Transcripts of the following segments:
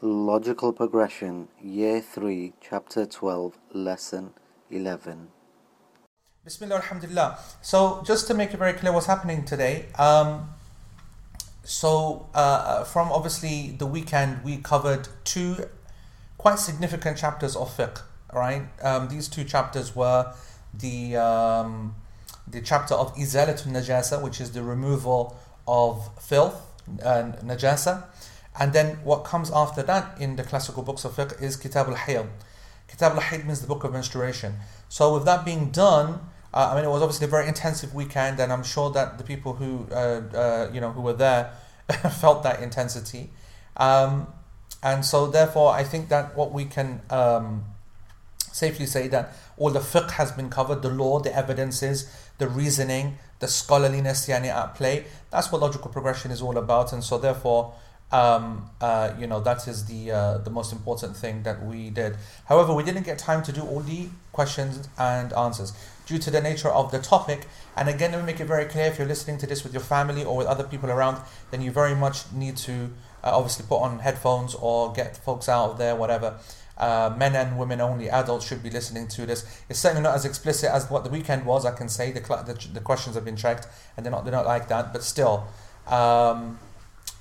Logical Progression, Year 3, Chapter 12, Lesson 11. Bismillah, alhamdulillah. So, just to make it very clear what's happening today, um, so uh, from obviously the weekend, we covered two quite significant chapters of fiqh, right? Um, these two chapters were the um, the chapter of Izalatul Najasa, which is the removal of filth and Najasa, and then what comes after that in the classical books of fiqh is Kitab al-Hayd. Kitab al-Hayd means the book of menstruation. So with that being done, uh, I mean, it was obviously a very intensive weekend, and I'm sure that the people who uh, uh, you know who were there felt that intensity. Um, and so, therefore, I think that what we can um, safely say that all the fiqh has been covered, the law, the evidences, the reasoning, the scholarliness yani, at play. That's what logical progression is all about, and so therefore um, uh, you know that is the uh, the most important thing that we did. However, we didn't get time to do all the questions and answers due to the nature of the topic. And again, let me make it very clear: if you're listening to this with your family or with other people around, then you very much need to uh, obviously put on headphones or get folks out of there, whatever. Uh, men and women only, adults should be listening to this. It's certainly not as explicit as what the weekend was. I can say the the, the questions have been checked, and they're not they're not like that. But still. Um,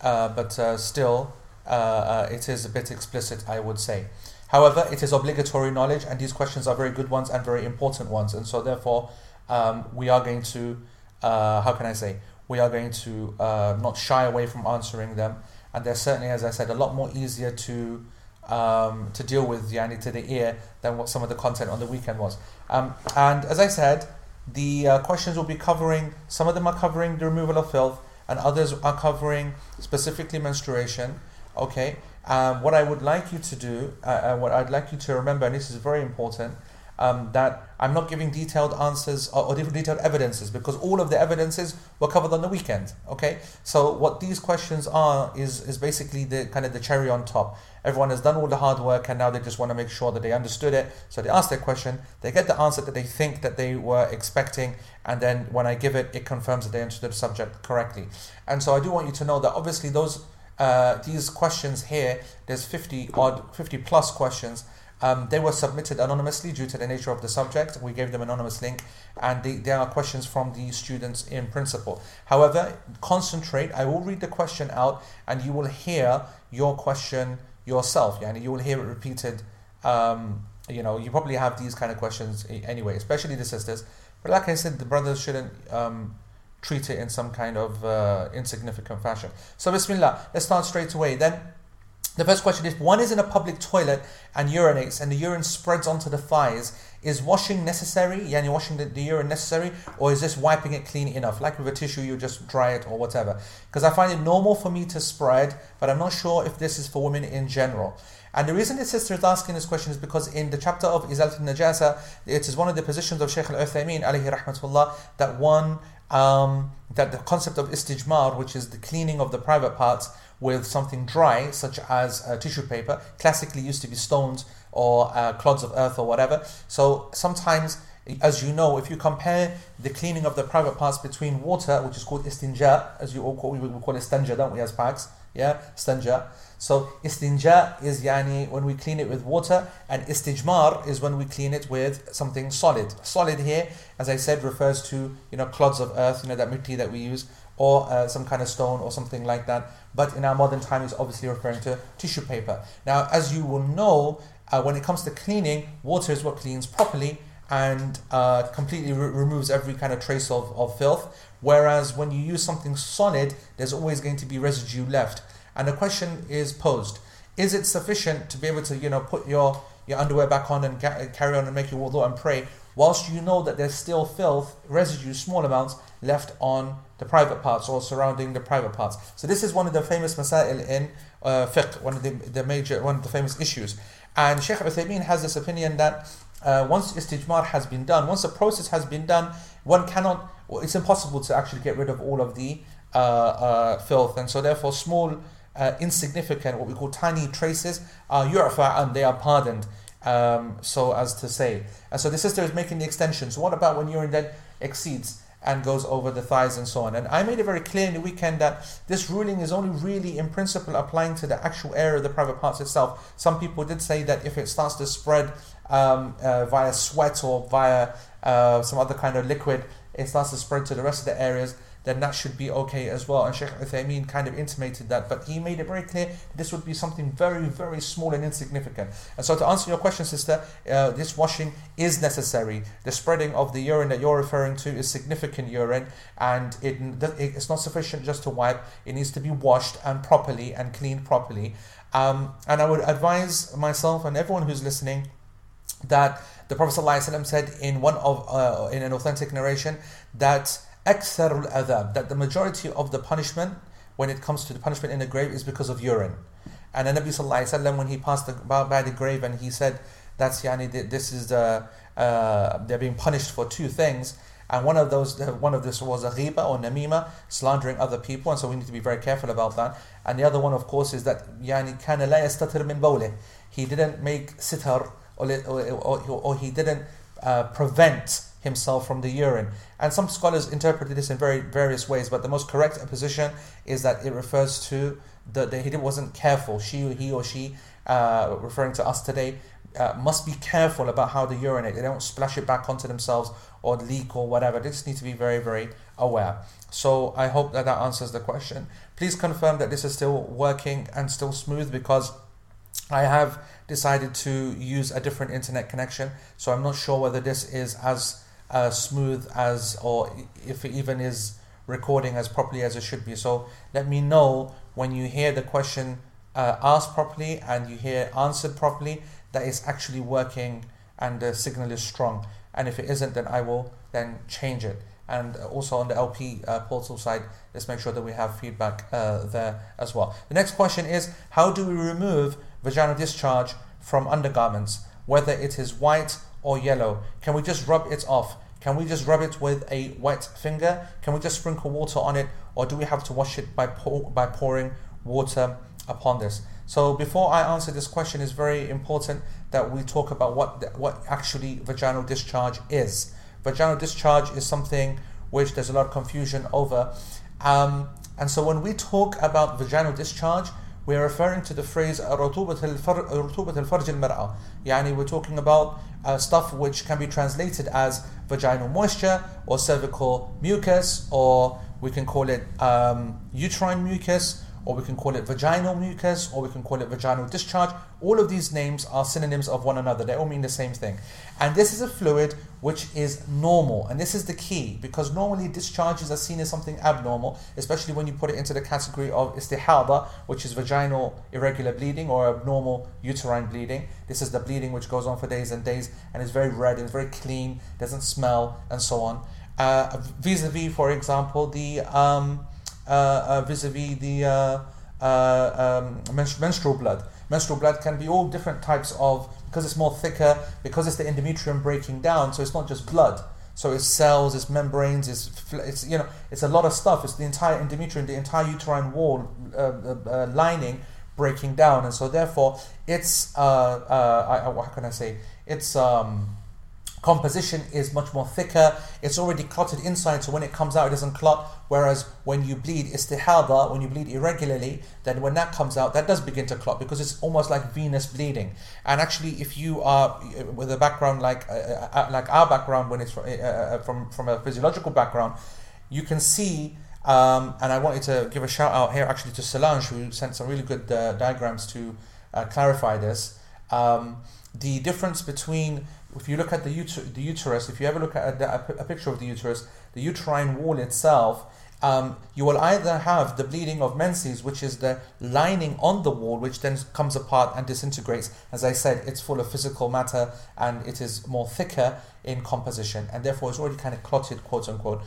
but uh, still, uh, it is a bit explicit, I would say. However, it is obligatory knowledge, and these questions are very good ones and very important ones, and so therefore, um, we are going to, how can I say, we are going to not shy away from answering them, and they're certainly, as I said, a lot more easier to um, to deal with yani, to the ear than what some of the content on the weekend was. Um, and as I said, the uh, questions will be covering, some of them are covering the removal of filth, and others are covering specifically menstruation. Okay, um, what I would like you to do, uh, uh, what I'd like you to remember, and this is very important, um, that I'm not giving detailed answers or, or detailed evidences because all of the evidences were covered on the weekend. Okay, so what these questions are is is basically the kind of the cherry on top. Everyone has done all the hard work and now they just want to make sure that they understood it. So they ask their question, they get the answer that they think that they were expecting, and then when I give it, it confirms that they understood the subject correctly. And so I do want you to know that obviously those uh, these questions here, there's 50 odd, 50 plus questions. Um, they were submitted anonymously due to the nature of the subject. We gave them an anonymous link, and they, there are questions from the students in principle. However, concentrate. I will read the question out, and you will hear your question yourself. Yeah, and you will hear it repeated. Um, you know, you probably have these kind of questions anyway, especially the sisters. But like I said, the brothers shouldn't um, treat it in some kind of uh, insignificant fashion. So, Bismillah, let's start straight away. Then, the first question is one is in a public toilet and urinates, and the urine spreads onto the thighs. Is washing necessary? Yani washing the, the urine necessary, or is this wiping it clean enough? Like with a tissue, you just dry it or whatever. Because I find it normal for me to spread, but I'm not sure if this is for women in general. And the reason the sister is asking this question is because in the chapter of Izalat al-Najasa, it is one of the positions of Shaykh al-Uthaymeen alayhi rahmatullah that one um, that the concept of istijmar, which is the cleaning of the private parts with something dry, such as uh, tissue paper, classically used to be stones or uh, clods of earth or whatever. So sometimes, as you know, if you compare the cleaning of the private parts between water, which is called istinja, as you all call, we call it stanja, don't we, as Paks? Yeah, stanja. So istinja is yani when we clean it with water, and istijmar is when we clean it with something solid. Solid here, as I said, refers to you know clods of earth, you know that mitti that we use, or uh, some kind of stone or something like that. But in our modern time, it's obviously referring to tissue paper. Now, as you will know, uh, when it comes to cleaning, water is what cleans properly and uh, completely re- removes every kind of trace of, of filth. Whereas when you use something solid, there's always going to be residue left. And the question is posed: Is it sufficient to be able to, you know, put your your underwear back on and ca- carry on and make your wudu and pray, whilst you know that there's still filth, residue, small amounts left on the private parts or surrounding the private parts. So this is one of the famous masail in uh, fiqh, one of the, the major, one of the famous issues. And Sheikh Uthaymeen has this opinion that uh, once istijmar has been done, once the process has been done, one cannot, it's impossible to actually get rid of all of the uh, uh filth. And so therefore small uh, insignificant, what we call tiny traces, are yu'fa and they are pardoned. Um, so as to say. And so the sister is making the extension. So what about when urine then exceeds? and goes over the thighs and so on. And I made it very clear in the weekend that this ruling is only really in principle applying to the actual area of the private parts itself. Some people did say that if it starts to spread um, uh, via sweat or via uh, some other kind of liquid, it starts to spread to the rest of the areas then that should be okay as well. And Sheikh Uthaymeen kind of intimated that, but he made it very clear this would be something very, very small and insignificant. And so, to answer your question, sister, uh, this washing is necessary. The spreading of the urine that you're referring to is significant urine, and it, it's not sufficient just to wipe, it needs to be washed and properly and cleaned properly. Um, and I would advise myself and everyone who's listening that the Prophet ﷺ said in one of uh, in an authentic narration that أكثر العذاب that the majority of the punishment when it comes to the punishment in the grave is because of urine. And the Nabi Sallallahu Alaihi Wasallam when he passed the, by the grave and he said that's yani this is the uh, they're being punished for two things and one of those one of this was a ghiba or namima slandering other people and so we need to be very careful about that and the other one of course is that yani kana la yastatir min bawlih he didn't make sitar or, or, or, or he didn't uh, prevent himself from the urine. And some scholars interpreted this in very various ways, but the most correct position is that it refers to the, the he wasn't careful. She, he or she, uh, referring to us today, uh, must be careful about how they urinate. They don't splash it back onto themselves or leak or whatever. They just need to be very, very aware. So I hope that that answers the question. Please confirm that this is still working and still smooth because I have decided to use a different internet connection. So I'm not sure whether this is as smooth as, or if it even is recording as properly as it should be. So let me know when you hear the question uh, asked properly and you hear answered properly that it's actually working and the signal is strong. And if it isn't, then I will then change it. And also on the LP uh, portal side, let's make sure that we have feedback uh, there as well. The next question is how do we remove vaginal discharge from undergarments, whether it is white or yellow? Can we just rub it off? Can we just rub it with a wet finger? Can we just sprinkle water on it? Or do we have to wash it by, pour, by pouring water upon this? So before I answer this question, it's very important that we talk about what, what actually vaginal discharge is. Vaginal discharge is something which there's a lot of confusion over. Um, and so when we talk about vaginal discharge, we're referring to the phrase رطوبة الفرج المرأة يعني we're talking about uh, stuff which can be translated as vaginal moisture or cervical mucus or we can call it um, uterine mucus or we can call it vaginal mucus, or we can call it vaginal discharge. All of these names are synonyms of one another, they all mean the same thing. And this is a fluid which is normal, and this is the key because normally discharges are seen as something abnormal, especially when you put it into the category of istihada, which is vaginal irregular bleeding or abnormal uterine bleeding. This is the bleeding which goes on for days and days and is very red and very clean, doesn't smell, and so on. Uh, vis-a-vis, for example, the um, vis-a-vis the uh, um, menstrual blood. Menstrual blood can be all different types of because it's more thicker because it's the endometrium breaking down. So it's not just blood. So it's cells, it's membranes, it's, it's you know it's a lot of stuff. It's the entire endometrium, the entire uterine wall uh, uh, lining breaking down, and so therefore it's uh, I, what can I say? It's um, composition is much more thicker. It's already clotted inside, so when it comes out, it doesn't clot. Whereas when you bleed istihada, when you bleed irregularly, then when that comes out, that does begin to clot because it's almost like venous bleeding. And actually, if you are with a background like uh, uh, uh like our background, when it's from, uh, uh, from from a physiological background, you can see. Um, and I wanted to give a shout out here actually to Solange, who sent some really good uh, diagrams to clarify this. Um, the difference between if you look at the, uter- the uterus, if you ever look at a, picture of the uterus, the uterine wall itself, um, you will either have the bleeding of menses, which is the lining on the wall, which then comes apart and disintegrates. As I said, it's full of physical matter and it is more thicker in composition, and therefore it's already kind of clotted, quote unquote.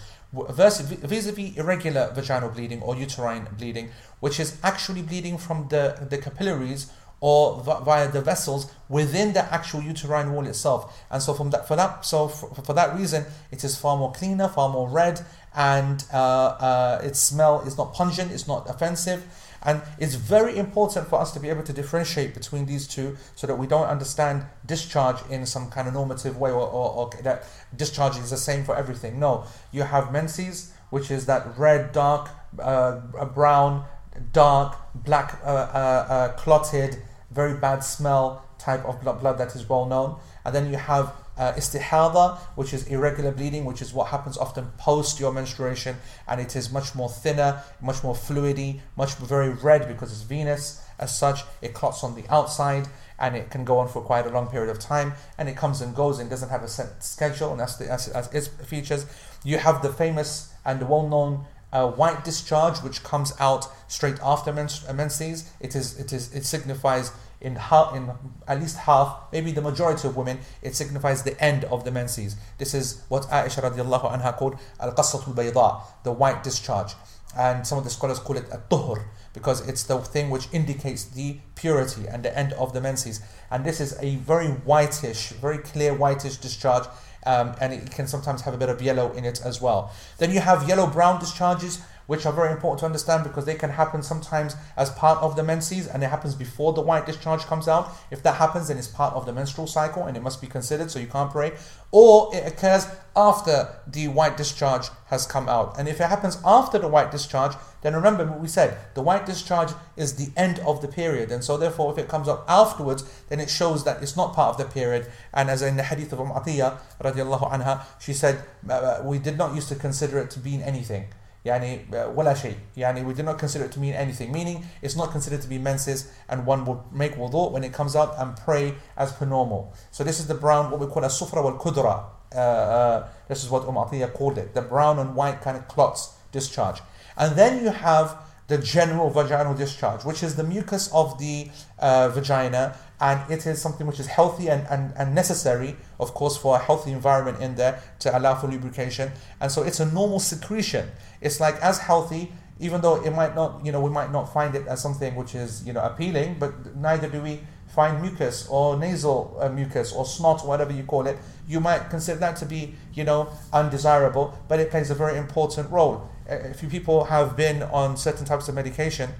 Vis a vis irregular vaginal bleeding or uterine bleeding, which is actually bleeding from the, the capillaries or via the vessels within the actual uterine wall itself. And so from that, for that, so for, for that reason, it is far more cleaner, far more red, and uh, uh, its smell is not pungent, it's not offensive. And it's very important for us to be able to differentiate between these two so that we don't understand discharge in some kind of normative way or, or, or that discharge is the same for everything. No, you have menses, which is that red, dark, uh, brown, dark, black, uh, uh, uh, clotted, very bad smell type of blood, blood that is well known. And then you have uh, istihada, which is irregular bleeding, which is what happens often post your menstruation, and it is much more thinner, much more fluidy, much very red because it's venous. As such, it clots on the outside, and it can go on for quite a long period of time, and it comes and goes and doesn't have a set schedule, and that's the that's, that's its features. You have the famous and well-known uh, white discharge, which comes out straight after menses. It is it is it signifies in in at least half, maybe the majority of women, it signifies the end of the menses. This is what Aisha radiallahu anha called al-qassatul bayda, the white discharge. And some of the scholars call it a-tuhur, because it's the thing which indicates the purity and the end of the menses. And this is a very whitish, very clear whitish discharge, um, and it can sometimes have a bit of yellow in it as well. Then you have yellow-brown discharges, which are very important to understand because they can happen sometimes as part of the menses and it happens before the white discharge comes out. If that happens, then it's part of the menstrual cycle and it must be considered, so you can't pray. Or it occurs after the white discharge has come out. And if it happens after the white discharge, then remember what we said the white discharge is the end of the period. And so, therefore, if it comes up afterwards, then it shows that it's not part of the period. And as in the hadith of Umm Atiyah, anha, she said, uh, We did not used to consider it to be anything. يعني ولا شيء يعني we do not consider it to mean anything meaning it's not considered to be menses and one would make wudu when it comes out and pray as per normal so this is the brown what we call a sufra wal kudra uh, uh, this is what Umm Atiyah called it the brown and white kind of clots discharge and then you have the general vaginal discharge which is the mucus of the uh, vagina and it is something which is healthy and, and, and necessary, of course, for a healthy environment in there to allow for lubrication. And so it's a normal secretion. It's like as healthy, even though it might not, you know, we might not find it as something which is, you know, appealing, but neither do we find mucus or nasal uh, mucus or snot, whatever you call it. You might consider that to be, you know, undesirable, but it plays a very important role. A few people have been on certain types of medication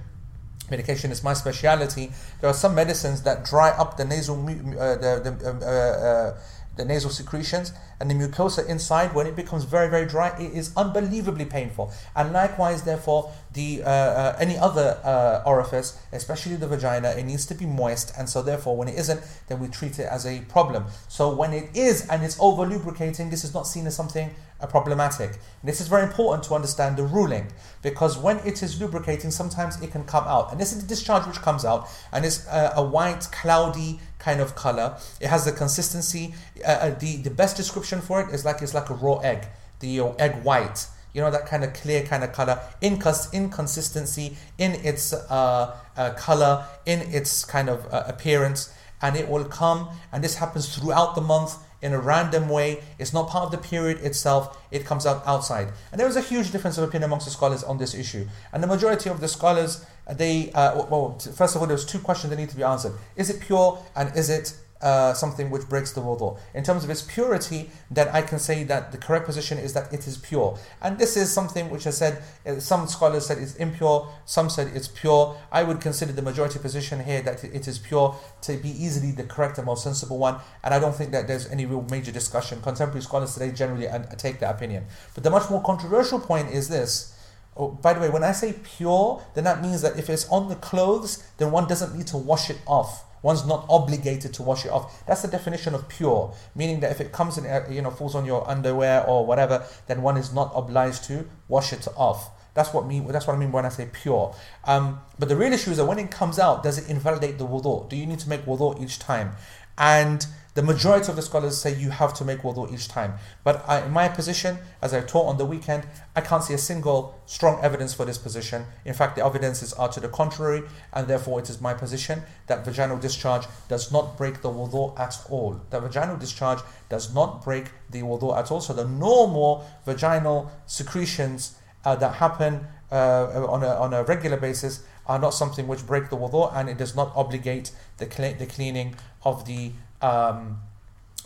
medication is my specialty. There are some medicines that dry up the nasal, uh, the, the, um, uh, uh, the nasal secretions and the mucosa inside when it becomes very very dry it is unbelievably painful. And likewise therefore the uh, uh, any other uh, orifice especially the vagina it needs to be moist. And so therefore when it isn't then we treat it as a problem. So when it is and it's over lubricating this is not seen as something uh, problematic. And this is very important to understand the ruling because when it is lubricating sometimes it can come out. And this is the discharge which comes out and it's uh, a white cloudy kind of color. It has the consistency. Uh, uh, the the best description for it is like it's like a raw egg, the uh, egg white. You know that kind of clear kind of color, incons- inconsistency in its uh, uh, color, in its kind of appearance, and it will come. And this happens throughout the month in a random way. It's not part of the period itself. It comes out outside. And there is a huge difference of opinion amongst the scholars on this issue. And the majority of the scholars, they, uh, well, first of all, there's two questions that need to be answered. Is it pure and is it uh, something which breaks the wudu. In terms of its purity, then I can say that the correct position is that it is pure. And this is something which I said, uh, some scholars said it's impure, some said it's pure. I would consider the majority position here that it is pure to be easily the correct and most sensible one. And I don't think that there's any real major discussion. Contemporary scholars today generally take that opinion. But the much more controversial point is this. Oh, by the way, when I say pure, then that means that if it's on the clothes, then one doesn't need to wash it off. One's not obligated to wash it off. That's the definition of pure, meaning that if it comes in, uh, you know, falls on your underwear or whatever, then one is not obliged to wash it off. That's what me. That's what I mean when I say pure. Um, but the real issue is that when it comes out, does it invalidate the wudu? Do you need to make wudu each time? And the majority of the scholars say you have to make wudu each time. But I, in my position, as I taught on the weekend, I can't see a single strong evidence for this position. In fact, the evidences are to the contrary, and therefore it is my position that vaginal discharge does not break the wudu at all. The vaginal discharge does not break the wudu at all. So the normal vaginal secretions uh, that happen uh, on, a, on a regular basis are not something which break the wudu and it does not obligate the, the cleaning of the um,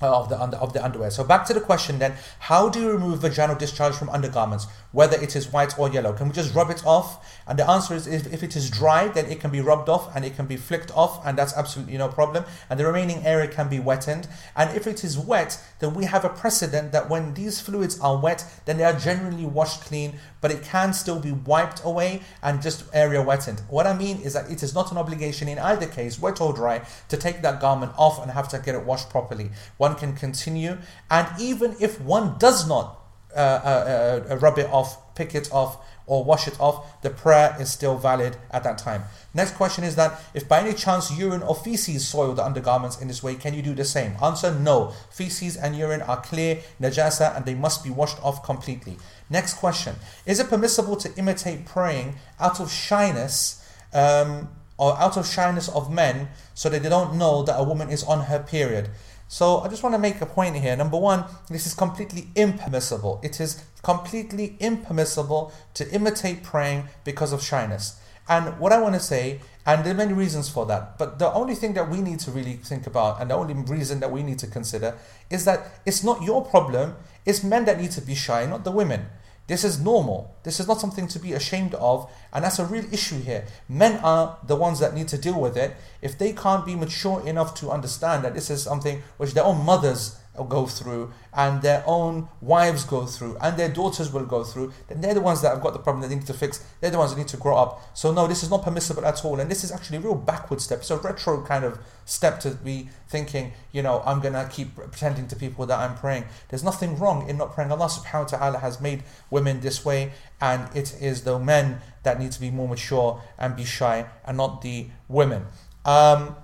uh, of the of the underwear. So back to the question then: How do you remove vaginal discharge from undergarments, whether it is white or yellow? Can we just rub it off? And the answer is: if, if it is dry, then it can be rubbed off and it can be flicked off, and that's absolutely no problem. And the remaining area can be wetted. And if it is wet, then we have a precedent that when these fluids are wet, then they are generally washed clean, but it can still be wiped away and just area wetted. What I mean is that it is not an obligation in either case, wet or dry, to take that garment off and have to get it washed properly. One can continue, and even if one does not uh, uh, uh, rub it off, pick it off, or wash it off, the prayer is still valid at that time. Next question is that if by any chance urine or feces soil the undergarments in this way, can you do the same? Answer no. Feces and urine are clear, najasa, and they must be washed off completely. Next question Is it permissible to imitate praying out of shyness? Um, or out of shyness of men so that they don't know that a woman is on her period. So I just want to make a point here. Number one, this is completely impermissible. It is completely impermissible to imitate praying because of shyness. And what I want to say, and there are many reasons for that, but the only thing that we need to really think about, and the only reason that we need to consider, is that it's not your problem, it's men that need to be shy, not the women. This is normal. This is not something to be ashamed of, and that's a real issue here. Men are the ones that need to deal with it. If they can't be mature enough to understand that this is something which their own mothers go through and their own wives go through and their daughters will go through, then they're the ones that have got the problem that they need to fix. They're the ones that need to grow up. So no, this is not permissible at all. And this is actually a real backward step. It's a retro kind of step to be thinking, you know, I'm gonna keep pretending to people that I'm praying. There's nothing wrong in not praying. Allah subhanahu wa ta'ala has made women this way and it is the men that need to be more mature and be shy and not the women. Um,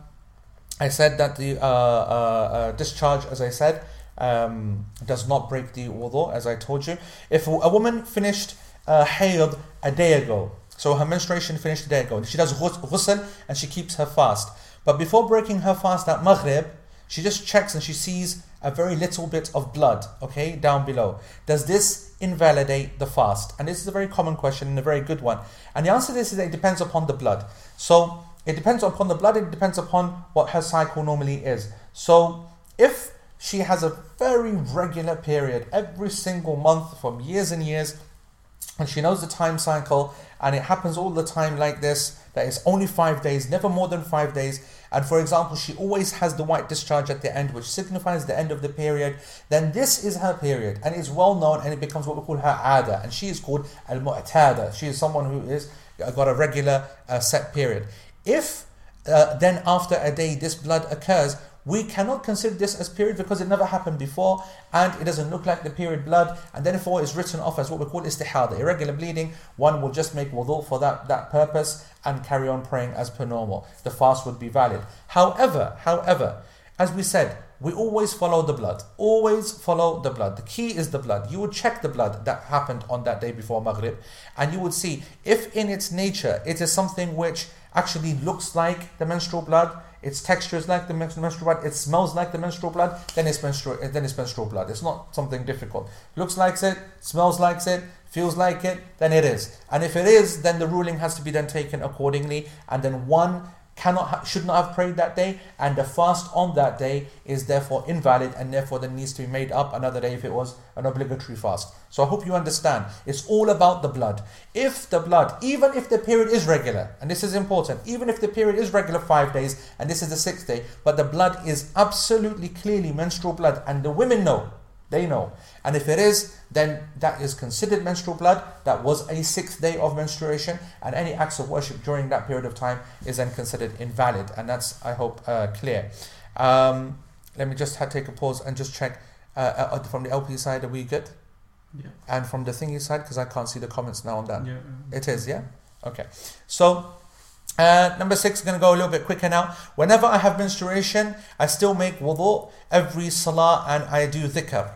I said that the uh, uh, uh, discharge, as I said, um, does not break the wudu, as I told you. If a woman finished uh, hayd a day ago, so her menstruation finished a day ago, and she does ghusl and she keeps her fast. But before breaking her fast at Maghrib, she just checks and she sees a very little bit of blood, okay, down below. Does this invalidate the fast? And this is a very common question and a very good one. And the answer to this is that it depends upon the blood. So it depends upon the blood, it depends upon what her cycle normally is. So if she has a very regular period every single month from years and years, and she knows the time cycle, and it happens all the time like this, that it's only five days, never more than five days, and for example, she always has the white discharge at the end, which signifies the end of the period, then this is her period, and it's well known, and it becomes what we call her ada, and she is called al mu'tada. She is someone who is got a regular uh, set period. If uh, then after a day this blood occurs, we cannot consider this as period because it never happened before and it doesn't look like the period blood and therefore it's written off as what we call istihada, irregular bleeding. One will just make wudu for that, that purpose and carry on praying as per normal. The fast would be valid. However, however, as we said, we always follow the blood. Always follow the blood. The key is the blood. You would check the blood that happened on that day before Maghrib and you would see if in its nature it is something which actually looks like the menstrual blood, its texture is like the menstrual blood, it smells like the menstrual blood, then it's menstrual, then it's menstrual blood. It's not something difficult. Looks like it, smells like it, feels like it, then it is. And if it is, then the ruling has to be then taken accordingly. And then one cannot should not have prayed that day and the fast on that day is therefore invalid and therefore there needs to be made up another day if it was an obligatory fast. So i hope you understand. It's all about the blood. If the blood even if the period is regular and this is important even if the period is regular 5 days and this is the 6th day but the blood is absolutely clearly menstrual blood and the women know they know. And if it is, then that is considered menstrual blood. That was a sixth day of menstruation, and any acts of worship during that period of time is then considered invalid. And that's, I hope, uh, clear. Um, let me just take a pause and just check uh, uh, from the LP side. Are we good? Yeah. And from the thingy side, because I can't see the comments now on that. Yeah. It is, yeah? Okay. So, uh, number six, going to go a little bit quicker now. Whenever I have menstruation, I still make wudu every salah and I do dhikr.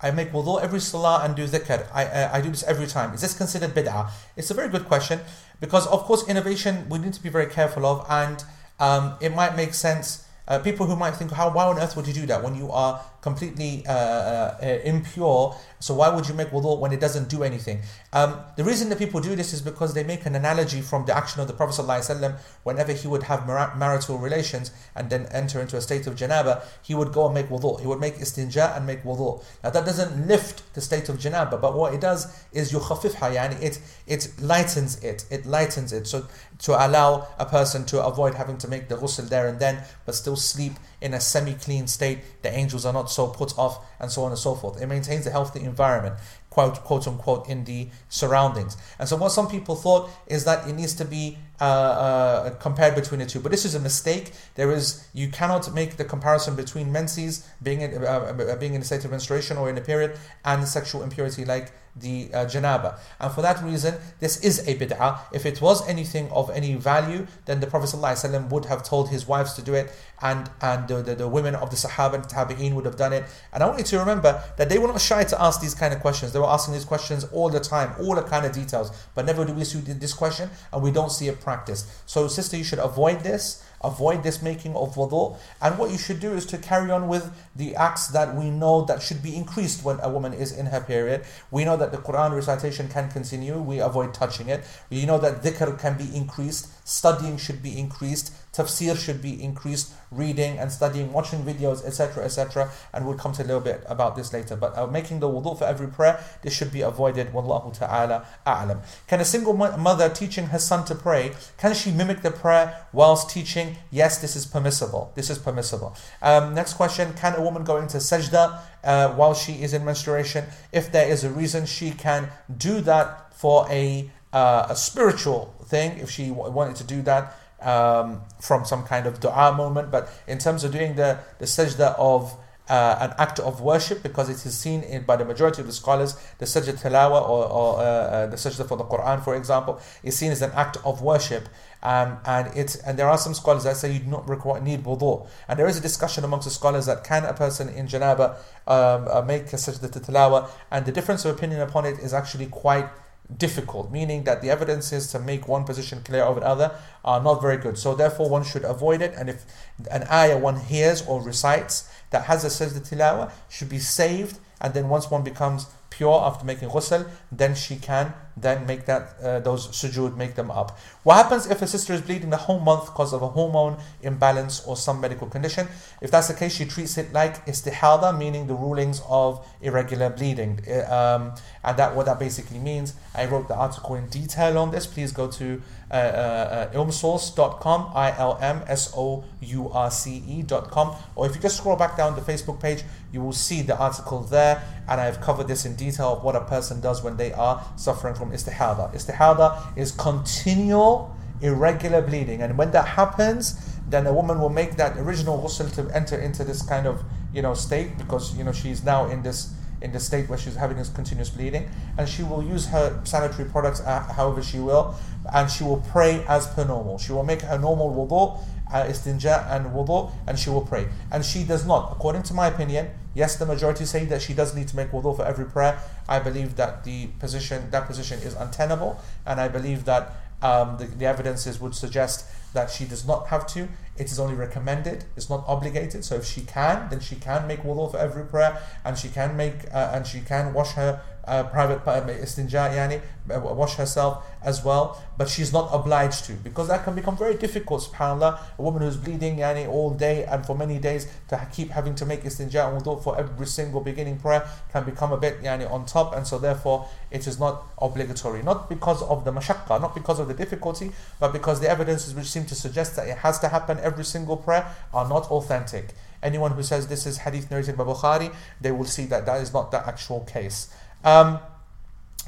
I make wudu every salah and do dhikr. I, uh, I do this every time. Is this considered bid'ah? It's a very good question because, of course, innovation we need to be very careful of and um, it might make sense. Uh, people who might think, how, why on earth would you do that when you are completely uh, uh, impure. So why would you make wudu when it doesn't do anything? Um, the reason that people do this is because they make an analogy from the action of the Prophet ﷺ whenever he would have mar- marital relations and then enter into a state of janaba, he would go and make wudu. He would make istinja and make wudu. Now that doesn't lift the state of janaba, but what it does is yukhafifha, yani it, it lightens it. It lightens it. So to allow a person to avoid having to make the ghusl there and then, but still sleep in a semi-clean state. The angels are not so put off, and so on and so forth. It maintains a healthy environment, quote quote unquote, in the surroundings. And so, what some people thought is that it needs to be uh, uh, compared between the two, but this is a mistake. There is you cannot make the comparison between menses being in, uh being in a state of menstruation or in a period and sexual impurity like the uh, janaba. And for that reason, this is a bid'ah. If it was anything of any value, then the Prophet ﷺ would have told his wives to do it, and, and the, the, the women of the Sahaba and Tabi'een would have done it. And I want you to remember that they were not shy to ask these kind of questions. They were asking these questions all the time, all the kind of details. But never do we see this question, and we don't see it practiced. So, sister, you should avoid this. Avoid this making of wudu. And what you should do is to carry on with the acts that we know that should be increased when a woman is in her period. We know that the Quran recitation can continue. We avoid touching it. We know that dhikr can be increased. Studying should be increased tafsir should be increased, reading and studying, watching videos, etc., etc. And we'll come to a little bit about this later. But uh, making the wudu for every prayer, this should be avoided. Wallahu ta'ala a'lam. Can a single mother teaching her son to pray, can she mimic the prayer whilst teaching? Yes, this is permissible. This is permissible. Um, next question, can a woman go into sajda uh, while she is in menstruation? If there is a reason, she can do that for a, uh, a spiritual thing, if she wanted to do that um, from some kind of dua moment. But in terms of doing the, the sajda of uh, an act of worship, because it is seen in, by the majority of the scholars, the sajda tilawa or, or uh, uh, the sajda for the Quran, for example, is seen as an act of worship. Um, and it's and there are some scholars that say you do not require need wudu. And there is a discussion amongst the scholars that can a person in janaba um, uh, make a sajda tilawa, and the difference of opinion upon it is actually quite difficult, meaning that the evidences to make one position clear over the other are not very good. So therefore one should avoid it and if an ayah one hears or recites that has a sajda tilawa should be saved and then once one becomes pure after making ghusl, then she can then make that uh, those sujood make them up. What happens if a sister is bleeding the whole month because of a hormone imbalance or some medical condition? If that's the case, she treats it like istihada, meaning the rulings of irregular bleeding. Uh, um, and that what that basically means. I wrote the article in detail on this. Please go to uh, uh, ilmsource.com, I L M S O U R C E.com, or if you just scroll back down the Facebook page, you will see the article there. And I've covered this in detail of what a person does when they are suffering from istihada. Istihada is continual, irregular bleeding, and when that happens, then a woman will make that original ghusl to enter into this kind of you know state because you know she's now in this in the state where she's having this continuous bleeding, and she will use her sanitary products uh, however she will, and she will pray as per normal. She will make her normal wudu, uh, istinja and wudu, and she will pray. And she does not, according to my opinion. Yes, the majority say that she does need to make wudu for every prayer. I believe that the position that position is untenable, and I believe that um, the, the evidences would suggest that she does not have to. It is only recommended. It's not obligated. So if she can, then she can make wudu for every prayer, and she can make uh, and she can wash her uh, private uh, istinja, yani, uh, wash herself as well, but she's not obliged to because that can become very difficult. Subhanallah, a woman who's bleeding yani, all day and for many days to keep having to make istinja and wudu for every single beginning prayer can become a bit yani, on top, and so therefore it is not obligatory. Not because of the mashaqqa, not because of the difficulty, but because the evidences which seem to suggest that it has to happen every single prayer are not authentic. Anyone who says this is hadith narrated by Bukhari, they will see that that is not the actual case. Um,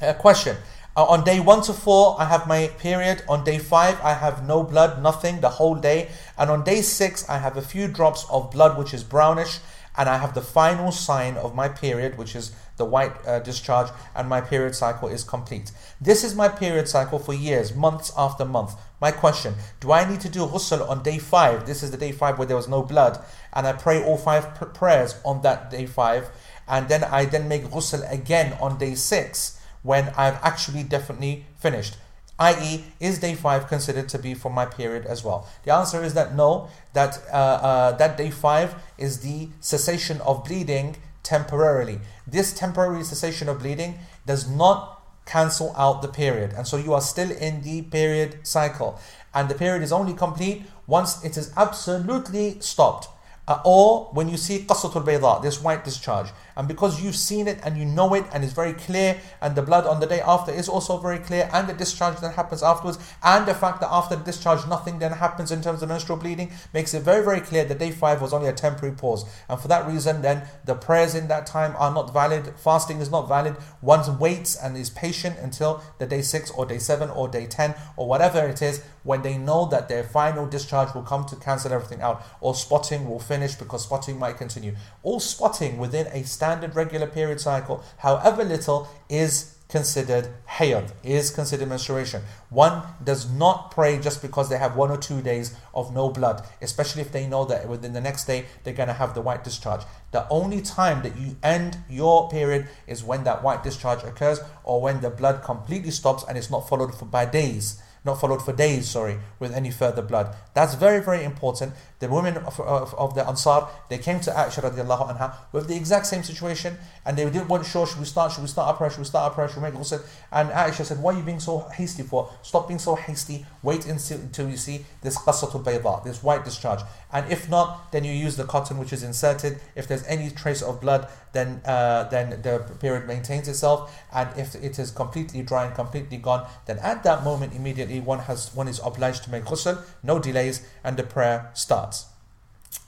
a question. Uh, on day one to four, I have my period. On day five, I have no blood, nothing, the whole day. And on day six, I have a few drops of blood, which is brownish. And I have the final sign of my period, which is the white uh, discharge, and my period cycle is complete. This is my period cycle for years, months after month. My question Do I need to do ghusl on day five? This is the day five where there was no blood, and I pray all five pr- prayers on that day five and then I then make ghusl again on day six when I've actually definitely finished. i.e., is day five considered to be for my period as well? The answer is that no, that, uh, uh, that day five is the cessation of bleeding temporarily. This temporary cessation of bleeding does not cancel out the period, and so you are still in the period cycle. And the period is only complete once it is absolutely stopped. Uh, or when you see qasatul bayda, this white discharge. And because you've seen it and you know it and it's very clear, and the blood on the day after is also very clear, and the discharge that happens afterwards, and the fact that after the discharge nothing then happens in terms of menstrual bleeding, makes it very, very clear that day five was only a temporary pause. And for that reason, then the prayers in that time are not valid, fasting is not valid. One waits and is patient until the day six or day seven or day ten or whatever it is when they know that their final discharge will come to cancel everything out, or spotting will finish because spotting might continue. All spotting within a standard regular period cycle, however little, is considered hayd, is considered menstruation. One does not pray just because they have one or two days of no blood, especially if they know that within the next day they're going to have the white discharge. The only time that you end your period is when that white discharge occurs or when the blood completely stops and it's not followed for by days not followed for days, sorry, with any further blood. That's very, very important. The women of, of, of the Ansar, they came to Aisha radiallahu anha with the exact same situation and they didn't want sure, should we start, should we start prayer, should we start prayer, should we make ghusl? And Aisha said, why are you being so hasty for? Stop being so hasty, wait until, until you see this qasatul bayda, this white discharge. And if not, then you use the cotton which is inserted. If there's any trace of blood, then uh, then the period maintains itself. And if it is completely dry and completely gone, then at that moment immediately one has one is obliged to make ghusl, no delays, and the prayer starts.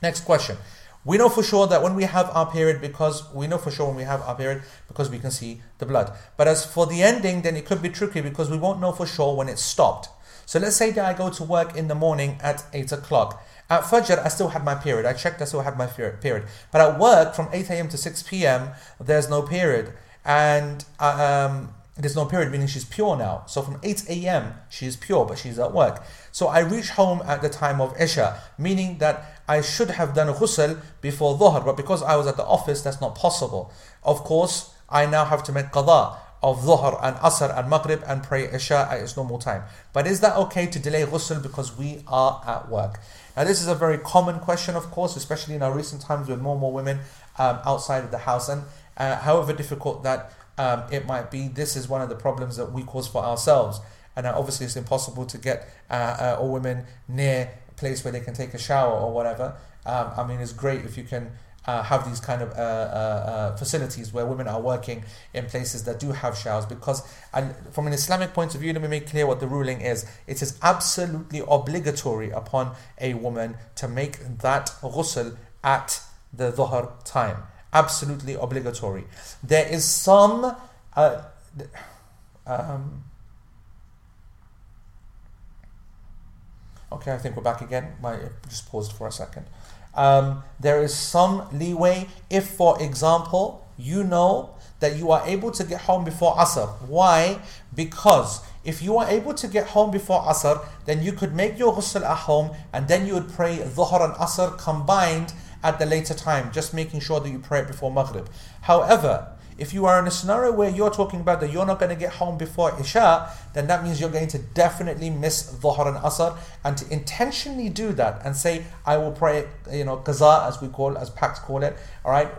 Next question. We know for sure that when we have our period, because we know for sure when we have our period, because we can see the blood. But as for the ending, then it could be tricky because we won't know for sure when it stopped. So let's say that I go to work in the morning at 8 o'clock. At Fajr, I still had my period. I checked, I still had my period. But at work, from 8 a.m. to 6 p.m., there's no period. And um, there's no period, meaning she's pure now. So from 8 a.m., she is pure, but she's at work. So I reach home at the time of Isha, meaning that I should have done ghusl before Dhuhr, but because I was at the office, that's not possible. Of course, I now have to make qada of Dhuhr and Asr and Maghrib and pray Isha at its normal time. But is that okay to delay ghusl because we are at work? Now, this is a very common question, of course, especially in our recent times with more and more women um, outside of the house. And uh, however difficult that um, it might be, this is one of the problems that we cause for ourselves. And uh, obviously, it's impossible to get uh, uh all women near a place where they can take a shower or whatever. Um, I mean, it's great if you can uh, have these kind of uh, uh, uh, facilities where women are working in places that do have showers because and from an Islamic point of view let me make clear what the ruling is it is absolutely obligatory upon a woman to make that ghusl at the dhuhr time absolutely obligatory there is some uh, um, okay I think we're back again I just paused for a second um, there is some leeway if, for example, you know that you are able to get home before Asr. Why? Because if you are able to get home before Asr, then you could make your ghusl at home and then you would pray Dhuhr and Asr combined at the later time, just making sure that you pray it before Maghrib. However, if you are in a scenario where you're talking about that you're not going to get home before Isha, then that means you're going to definitely miss Dhuhr and Asr. And to intentionally do that and say, I will pray, you know, Qaza as we call, as Paks call it, all right,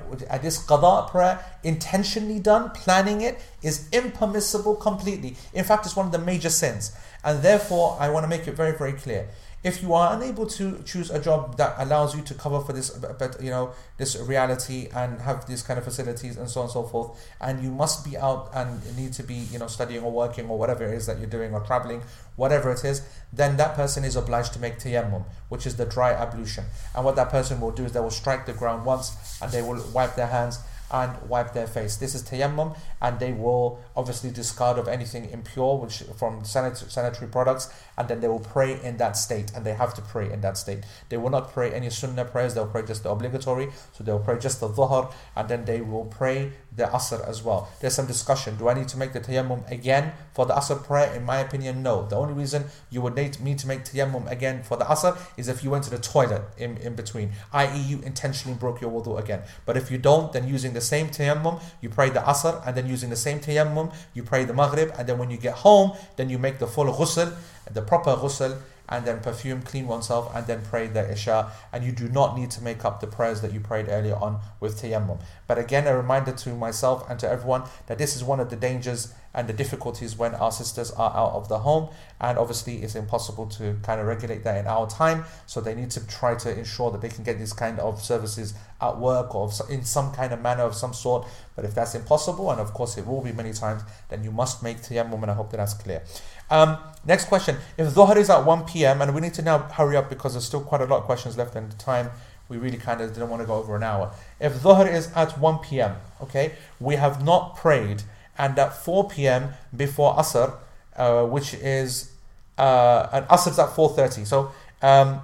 this Qada prayer, intentionally done, planning it, is impermissible completely. In fact, it's one of the major sins. And therefore, I want to make it very, very clear if you are unable to choose a job that allows you to cover for this but you know this reality and have these kind of facilities and so on and so forth and you must be out and need to be you know studying or working or whatever it is that you're doing or traveling whatever it is then that person is obliged to make tayammum which is the dry ablution. And what that person will do is they will strike the ground once and they will wipe their hands and wipe their face. This is tayammum, and they will obviously discard of anything impure, which from sanitary sanitary products, and then they will pray in that state, and they have to pray in that state. They will not pray any sunnah prayers; they'll pray just the obligatory. So they'll pray just the dhuhr, and then they will pray the asr as well. There's some discussion. Do I need to make the tayammum again for the asr prayer? In my opinion, no. The only reason you would need me to make tayammum again for the asr is if you went to the toilet in, in between, i.e., you intentionally broke your wudu again. But if you don't, then using the same tayammum, you pray the asr, and then using the same tayammum, you pray the maghrib, and then when you get home, then you make the full ghusl, the proper ghusl, and then perfume, clean oneself, and then pray the Isha. And you do not need to make up the prayers that you prayed earlier on with Tayammum. But again, a reminder to myself and to everyone that this is one of the dangers and the difficulties when our sisters are out of the home. And obviously, it's impossible to kind of regulate that in our time. So they need to try to ensure that they can get these kind of services at work or in some kind of manner of some sort. But if that's impossible, and of course it will be many times, then you must make tayammum, and I hope that that's clear. Um, next question: If dhuhr is at 1 p.m. and we need to now hurry up because there's still quite a lot of questions left in the time. We really kind of didn't want to go over an hour. If dhuhr is at 1 p.m., okay, we have not prayed and at 4 p.m. before Asr, uh, which is uh, and Asr is at 4:30. So um,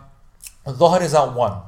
Dhuhr is at 1.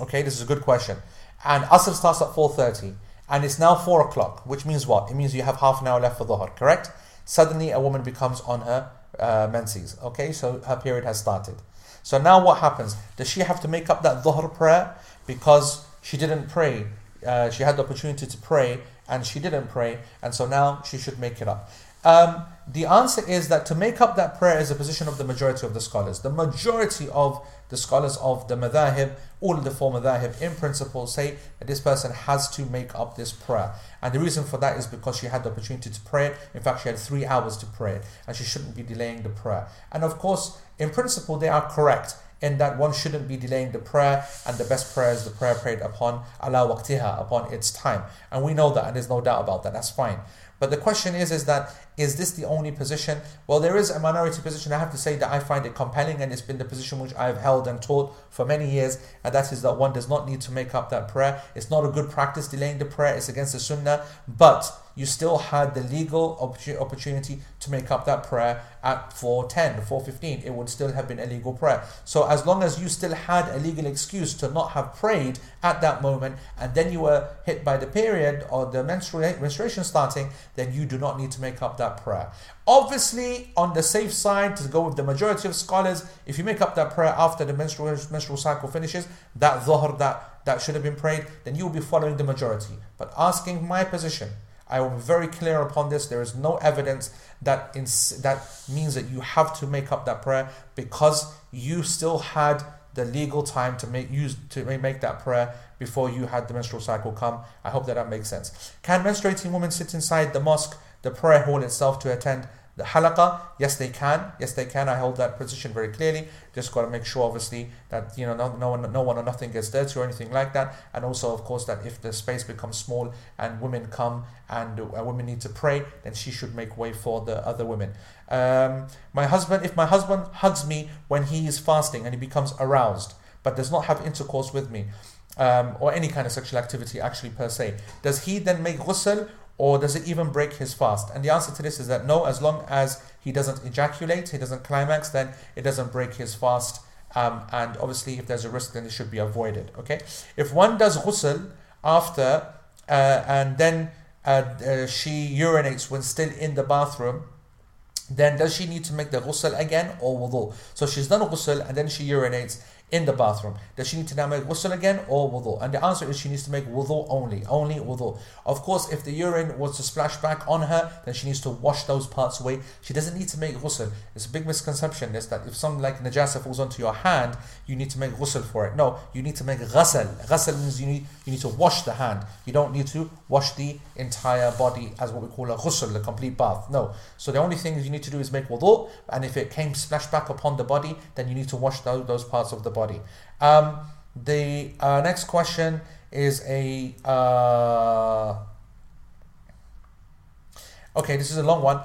Okay, this is a good question. And Asr starts at 4:30, and it's now 4 o'clock, which means what? It means you have half an hour left for Dhuhr, correct? Suddenly, a woman becomes on her uh, menses. Okay, so her period has started. So now what happens? Does she have to make up that Dhuhr prayer because she didn't pray? Uh, she had the opportunity to pray and she didn't pray, and so now she should make it up. Um, the answer is that to make up that prayer is a position of the majority of the scholars. The majority of the scholars of the madhahib, all of the four madhahib, in principle say that this person has to make up this prayer. And the reason for that is because she had the opportunity to pray it. In fact, she had three hours to pray it, and she shouldn't be delaying the prayer. And of course, in principle, they are correct in that one shouldn't be delaying the prayer, and the best prayer is the prayer prayed upon ala waqtiha, upon its time. And we know that, and there's no doubt about that. That's fine. But the question is, is that is this the only position? Well, there is a minority position. I have to say that I find it compelling, and it's been the position which I've held and taught for many years, and that is that one does not need to make up that prayer. It's not a good practice delaying the prayer. It's against the sunnah, but you still had the legal opportunity to make up that prayer at 410, 415. It would still have been a legal prayer. So as long as you still had a legal excuse to not have prayed at that moment, and then you were hit by the period or the menstruation starting, then you do not need to make up that prayer. Obviously, on the safe side, to go with the majority of scholars, if you make up that prayer after the menstrual, menstrual cycle finishes, that dhuhr that, that should have been prayed, then you will be following the majority. But asking my position, I am very clear upon this. There is no evidence that ins- that means that you have to make up that prayer because you still had the legal time to make use to make that prayer before you had the menstrual cycle come. I hope that that makes sense. Can menstruating women sit inside the mosque, the prayer hall itself to attend the halaqa, yes, they can. Yes, they can. I hold that position very clearly. Just got to make sure, obviously, that you know no, no one, no one or nothing gets dirty or anything like that. And also, of course, that if the space becomes small and women come and uh, women need to pray, then she should make way for the other women. Um, my husband, if my husband hugs me when he is fasting and he becomes aroused, but does not have intercourse with me, um, or any kind of sexual activity actually per se, does he then make ghusl or does it even break his fast? And the answer to this is that no, as long as he doesn't ejaculate, he doesn't climax, then it doesn't break his fast. Um, and obviously, if there's a risk, then it should be avoided. Okay, if one does ghusl after uh, and then uh, uh, she urinates when still in the bathroom, then does she need to make the ghusl again or wudu? So she's done ghusl and then she urinates in the bathroom. Does she need to now make ghusl again or wudu? And the answer is she needs to make wudu only, only wudu. Of course, if the urine was to splash back on her, then she needs to wash those parts away. She doesn't need to make ghusl. It's a big misconception is that if something like najasa falls onto your hand, you need to make ghusl for it. No, you need to make ghasl. Ghasl means you need, you need to wash the hand. You don't need to wash the entire body as what we call a ghusl, a complete bath. No. So the only thing you need to do is make wudu, and if it came splash back upon the body, then you need to wash those, those parts of the body. Um, the uh, next question is a. Uh, okay, this is a long one.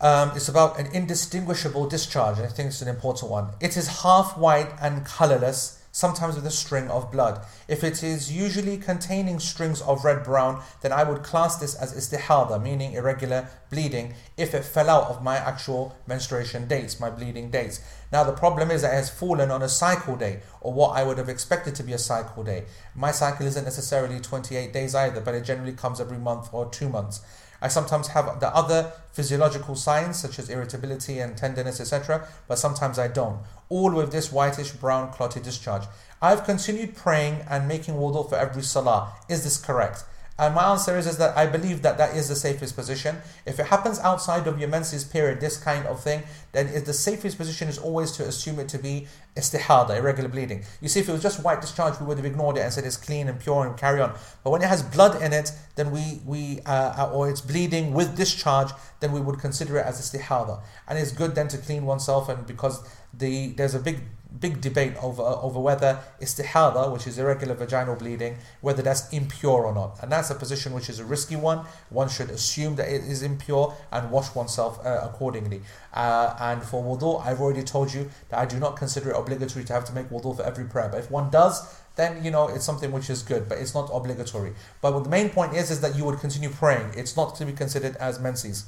Um, it's about an indistinguishable discharge. I think it's an important one. It is half white and colorless sometimes with a string of blood. If it is usually containing strings of red brown, then I would class this as istihada, meaning irregular bleeding, if it fell out of my actual menstruation dates, my bleeding dates. Now, the problem is that it has fallen on a cycle day, or what I would have expected to be a cycle day. My cycle isn't necessarily 28 days either, but it generally comes every month or two months. I sometimes have the other physiological signs such as irritability and tenderness, etc., but sometimes I don't. All with this whitish brown clotted discharge. I've continued praying and making wudu for every salah. Is this correct? And my answer is, is that I believe that that is the safest position. If it happens outside of your menses period, this kind of thing, then the safest position is always to assume it to be istihada, irregular bleeding. You see, if it was just white discharge, we would have ignored it and said it's clean and pure and carry on. But when it has blood in it, then we, we uh, or it's bleeding with discharge, then we would consider it as istihada. And it's good then to clean oneself, and because the there's a big big debate over over whether istihada, which is irregular vaginal bleeding, whether that's impure or not. And that's a position which is a risky one. One should assume that it is impure and wash oneself uh, accordingly. Uh, and for wudu, I've already told you that I do not consider it obligatory to have to make wudu for every prayer. But if one does, then you know it's something which is good, but it's not obligatory. But the main point is is that you would continue praying. It's not to be considered as menses.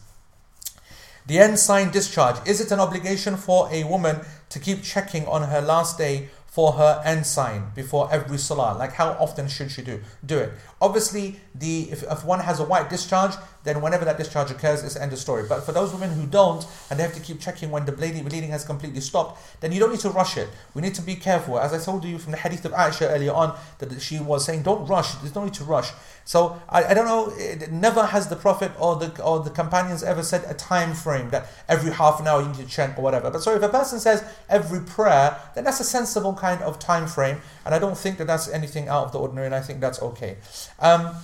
The end sign discharge. Is it an obligation for a woman to keep checking on her last day for her end sign before every salah? Like how often should she do do it? Obviously, the if, if one has a white discharge, then whenever that discharge occurs, it's end of story. But for those women who don't, and they have to keep checking when the bleeding, bleeding has completely stopped, then you don't need to rush it. We need to be careful. As I told you from the hadith of Aisha earlier on, that she was saying, don't rush. There's no need to rush. So I, I don't know. It, never has the Prophet or the or the companions ever said a time frame that every half an hour you need to check or whatever. But so if a person says every prayer, then that's a sensible kind of time frame, and I don't think that that's anything out of the ordinary, and I think that's okay. Um,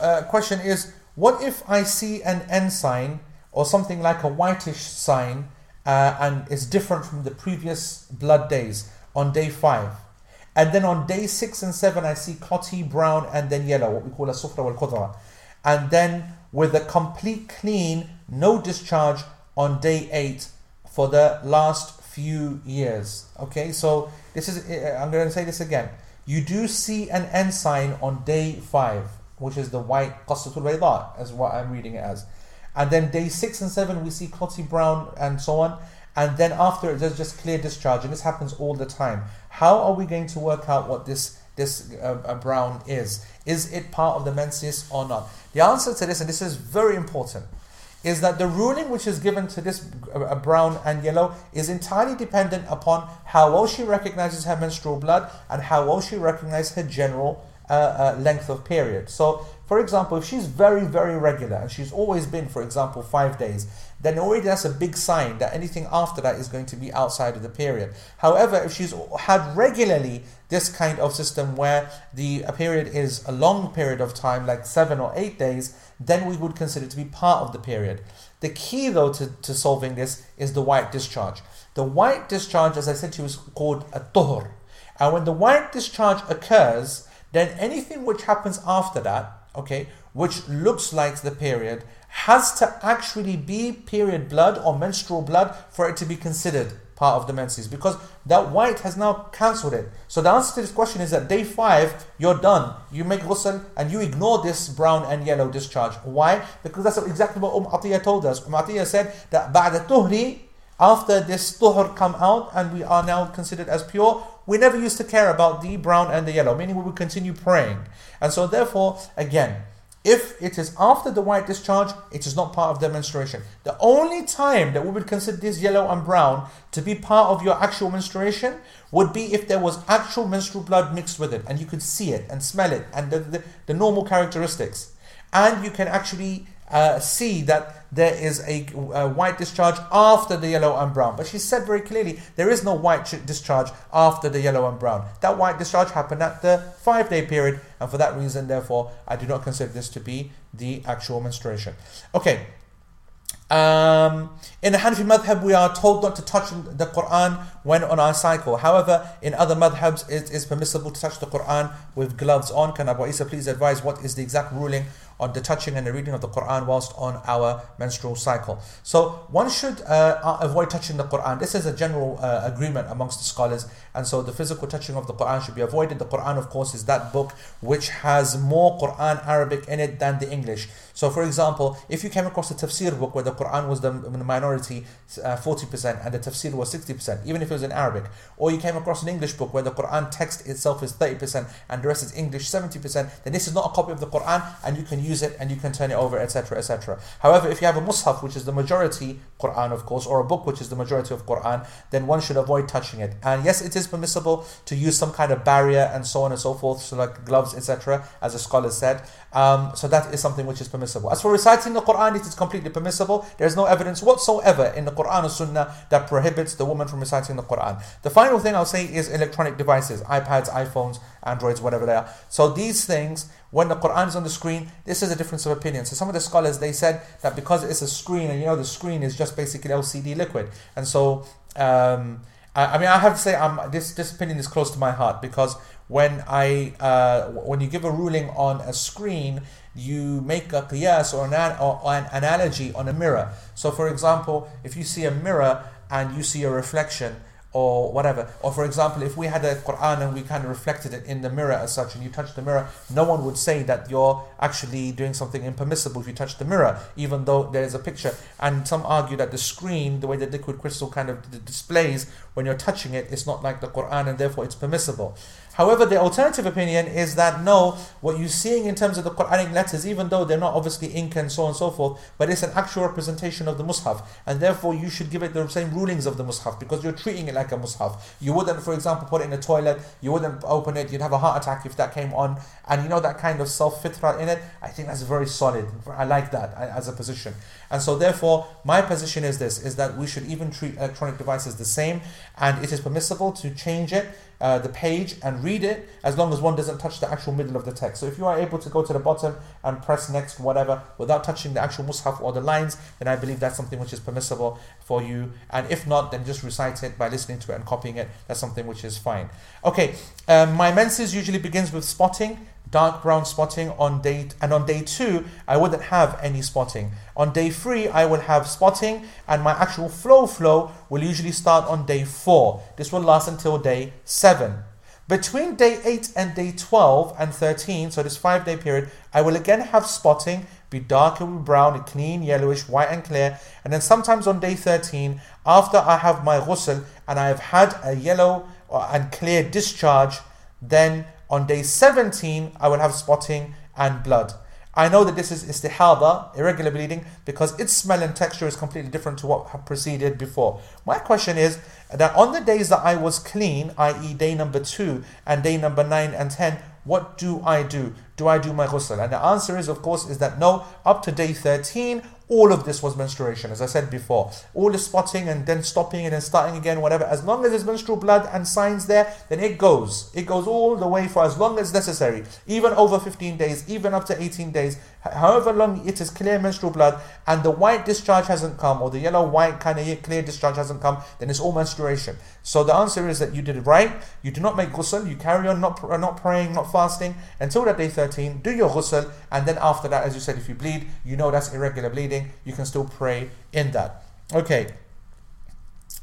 uh, question is, what if I see an end sign or something like a whitish sign uh, and it's different from the previous blood days on day five? And then on day six and seven, I see clotty brown and then yellow, what we call a sufra wal khudra. And then with a complete clean, no discharge on day eight for the last few years. Okay, so this is, uh, I'm going to say this again. You do see an end sign on day five, which is the white qasatul bayda, as what I'm reading it as. And then day six and seven, we see clotty brown and so on. And then after it, there's just clear discharge, and this happens all the time. How are we going to work out what this this uh, brown is? Is it part of the menses or not? The answer to this, and this is very important, is that the ruling which is given to this uh, brown and yellow is entirely dependent upon how well she recognizes her menstrual blood and how well she recognizes her general uh, uh, length of period. So, for example, if she's very, very regular and she's always been, for example, five days, then already that's a big sign that anything after that is going to be outside of the period. However, if she's had regularly this kind of system where the period is a long period of time, like seven or eight days, then we would consider to be part of the period. The key, though, to, to solving this is the white discharge. The white discharge, as I said to you, is called a tuhur. And when the white discharge occurs, then anything which happens after that, okay, which looks like the period, has to actually be period blood or menstrual blood for it to be considered part of the menses because that white has now cancelled it. So the answer to this question is that day five, you're done. You make ghusl and you ignore this brown and yellow discharge. Why? Because that's exactly what Umm Atiyah told us. Umm Atiyah said that بعد tuhri, after this tuhur come out and we are now considered as pure, we never used to care about the brown and the yellow, meaning we would continue praying. And so, therefore, again, if it is after the white discharge, it is not part of the menstruation. The only time that we would consider this yellow and brown to be part of your actual menstruation would be if there was actual menstrual blood mixed with it and you could see it and smell it and the, the, the normal characteristics. And you can actually uh, see that there is a, a, white discharge after the yellow and brown. But she said very clearly there is no white discharge after the yellow and brown. That white discharge happened at the five day period, and for that reason, therefore, I do not consider this to be the actual menstruation. Okay. Um, in the Hanafi madhab, we are told not to touch the Quran when on our cycle. However, in other madhabs, it is permissible to touch the Quran with gloves on. Can Abu Isa please advise what is the exact ruling on the touching and the reading of the Quran whilst on our menstrual cycle. So one should uh, avoid touching the Quran. This is a general uh, agreement amongst the scholars, and so the physical touching of the Quran should be avoided. The Quran, of course, is that book which has more Quran Arabic in it than the English. So, for example, if you came across a tafsir book where the Quran was the minority, uh, 40%, and the tafsir was 60%, even if it was in Arabic, or you came across an English book where the Quran text itself is 30% and the rest is English 70%, then this is not a copy of the Quran and you can use it and you can turn it over, etc. etc. However, if you have a Mus'haf, which is the majority Quran, of course, or a book which is the majority of Quran, then one should avoid touching it. And yes, it is permissible to use some kind of barrier and so on and so forth, so like gloves, etc., as a scholar said. Um, so that is something which is permissible. As for reciting the Quran, it is completely permissible. There is no evidence whatsoever in the Quran or Sunnah that prohibits the woman from reciting the Quran. The final thing I'll say is electronic devices, iPads, iPhones, Androids, whatever they are. So these things, when the Quran is on the screen, this is a difference of opinion. So some of the scholars they said that because it's a screen, and you know the screen is just basically LCD liquid, and so. Um, I, I mean, I have to say, this this opinion is close to my heart because when I uh, when you give a ruling on a screen, you make a qiyas or an, or an analogy on a mirror. So, for example, if you see a mirror and you see a reflection, or whatever. Or for example, if we had a Quran and we kind of reflected it in the mirror as such, and you touch the mirror, no one would say that you're actually doing something impermissible if you touch the mirror, even though there is a picture. And some argue that the screen, the way the liquid crystal kind of displays when you're touching it, it's not like the Quran, and therefore it's permissible. However, the alternative opinion is that no, what you're seeing in terms of the Quranic letters, even though they're not obviously ink and so on and so forth, but it's an actual representation of the Mus'haf, and therefore you should give it the same rulings of the Mus'haf because you're treating it like a Mus'haf. You wouldn't, for example, put it in a toilet, you wouldn't open it, you'd have a heart attack if that came on, and you know that kind of self fitra in it. I think that's very solid. I like that uh, as a position. And so, therefore, my position is this: is that we should even treat electronic devices the same, and it is permissible to change it uh, the page and read it as long as one doesn't touch the actual middle of the text. So if you are able to go to the bottom and press next, whatever, without touching the actual mushaf or the lines, then I believe that's something which is permissible for you. And if not, then just recite it by listening to it and copying it. That's something which is fine. Okay, um, my menses usually begins with spotting dark brown spotting on day and on day two I wouldn't have any spotting. On day three I will have spotting and my actual flow flow will usually start on day four. This will last until day seven. Between day 8 and day 12 and 13, so this five day period, I will again have spotting, be darker brown, clean, yellowish, white and clear. And then sometimes on day 13, after I have my ghusl and I have had a yellow uh, and clear discharge, then on day 17, I will have spotting and blood. I know that this is istihada, irregular bleeding, because its smell and texture is completely different to what preceded before. My question is that on the days that I was clean, i.e., day number 2 and day number 9 and 10, what do I do? Do I do my ghusl? And the answer is, of course, is that no, up to day 13 all of this was menstruation, as I said before. All the spotting and then stopping and then starting again, whatever. As long as there's menstrual blood and signs there, then it goes. It goes all the way for as long as necessary. Even over 15 days, even up to 18 days. However long it is clear menstrual blood and the white discharge hasn't come, or the yellow white kind of clear discharge hasn't come, then it's all menstruation. So the answer is that you did it right. You do not make ghusl. You carry on not, not praying, not fasting until that day 13. Do your ghusl. And then after that, as you said, if you bleed, you know that's irregular bleeding you can still pray in that. Okay.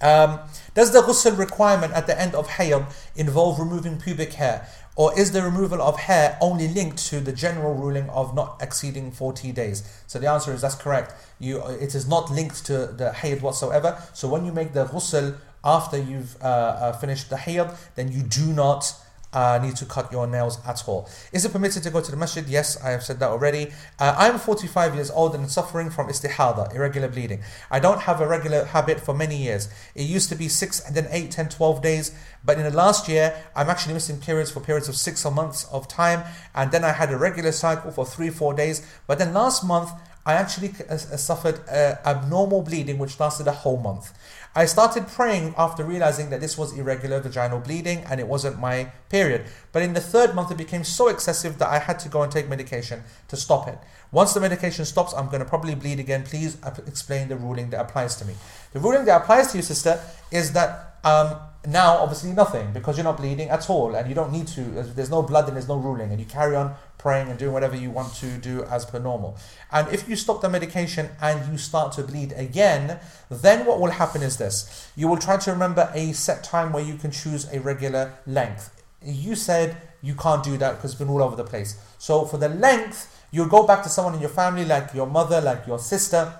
Um, does the ghusl requirement at the end of hayd involve removing pubic hair? Or is the removal of hair only linked to the general ruling of not exceeding 40 days? So the answer is that's correct. You, it is not linked to the hayd whatsoever. So when you make the ghusl after you've uh, uh, finished the hayd, then you do not uh, need to cut your nails at all. Is it permitted to go to the masjid? Yes, I have said that already. Uh, I'm 45 years old and suffering from istihada, irregular bleeding. I don't have a regular habit for many years. It used to be 6 and then 8, 10, 12 days, but in the last year, I'm actually missing periods for periods of 6 or months of time, and then I had a regular cycle for 3, 4 days. But then last month, I actually uh, uh, suffered uh, abnormal bleeding which lasted a whole month. I started praying after realizing that this was irregular vaginal bleeding and it wasn't my period. But in the third month, it became so excessive that I had to go and take medication to stop it. Once the medication stops, I'm going to probably bleed again. Please explain the ruling that applies to me. The ruling that applies to you, sister, is that um, now obviously nothing because you're not bleeding at all and you don't need to. There's no blood and there's no ruling, and you carry on praying and doing whatever you want to do as per normal. And if you stop the medication and you start to bleed again, then what will happen is this. You will try to remember a set time where you can choose a regular length. You said you can't do that because it's been all over the place. So for the length, you'll go back to someone in your family, like your mother, like your sister,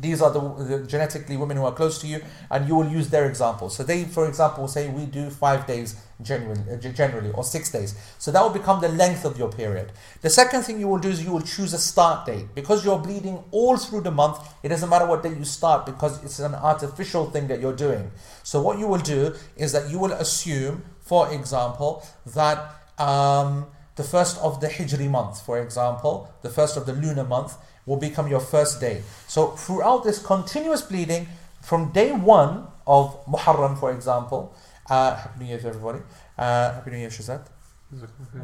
these are the, the, genetically women who are close to you, and you will use their example. So they, for example, say we do five days generally, uh, generally, or six days. So that will become the length of your period. The second thing you will do is you will choose a start date because you're bleeding all through the month. It doesn't matter what day you start because it's an artificial thing that you're doing. So what you will do is that you will assume, for example, that um, the first of the Hijri month, for example, the first of the lunar month will become your first day. So throughout this continuous bleeding, from day one of Muharram, for example, uh, Happy New Year to everybody. Uh, Happy New Year, Shazad.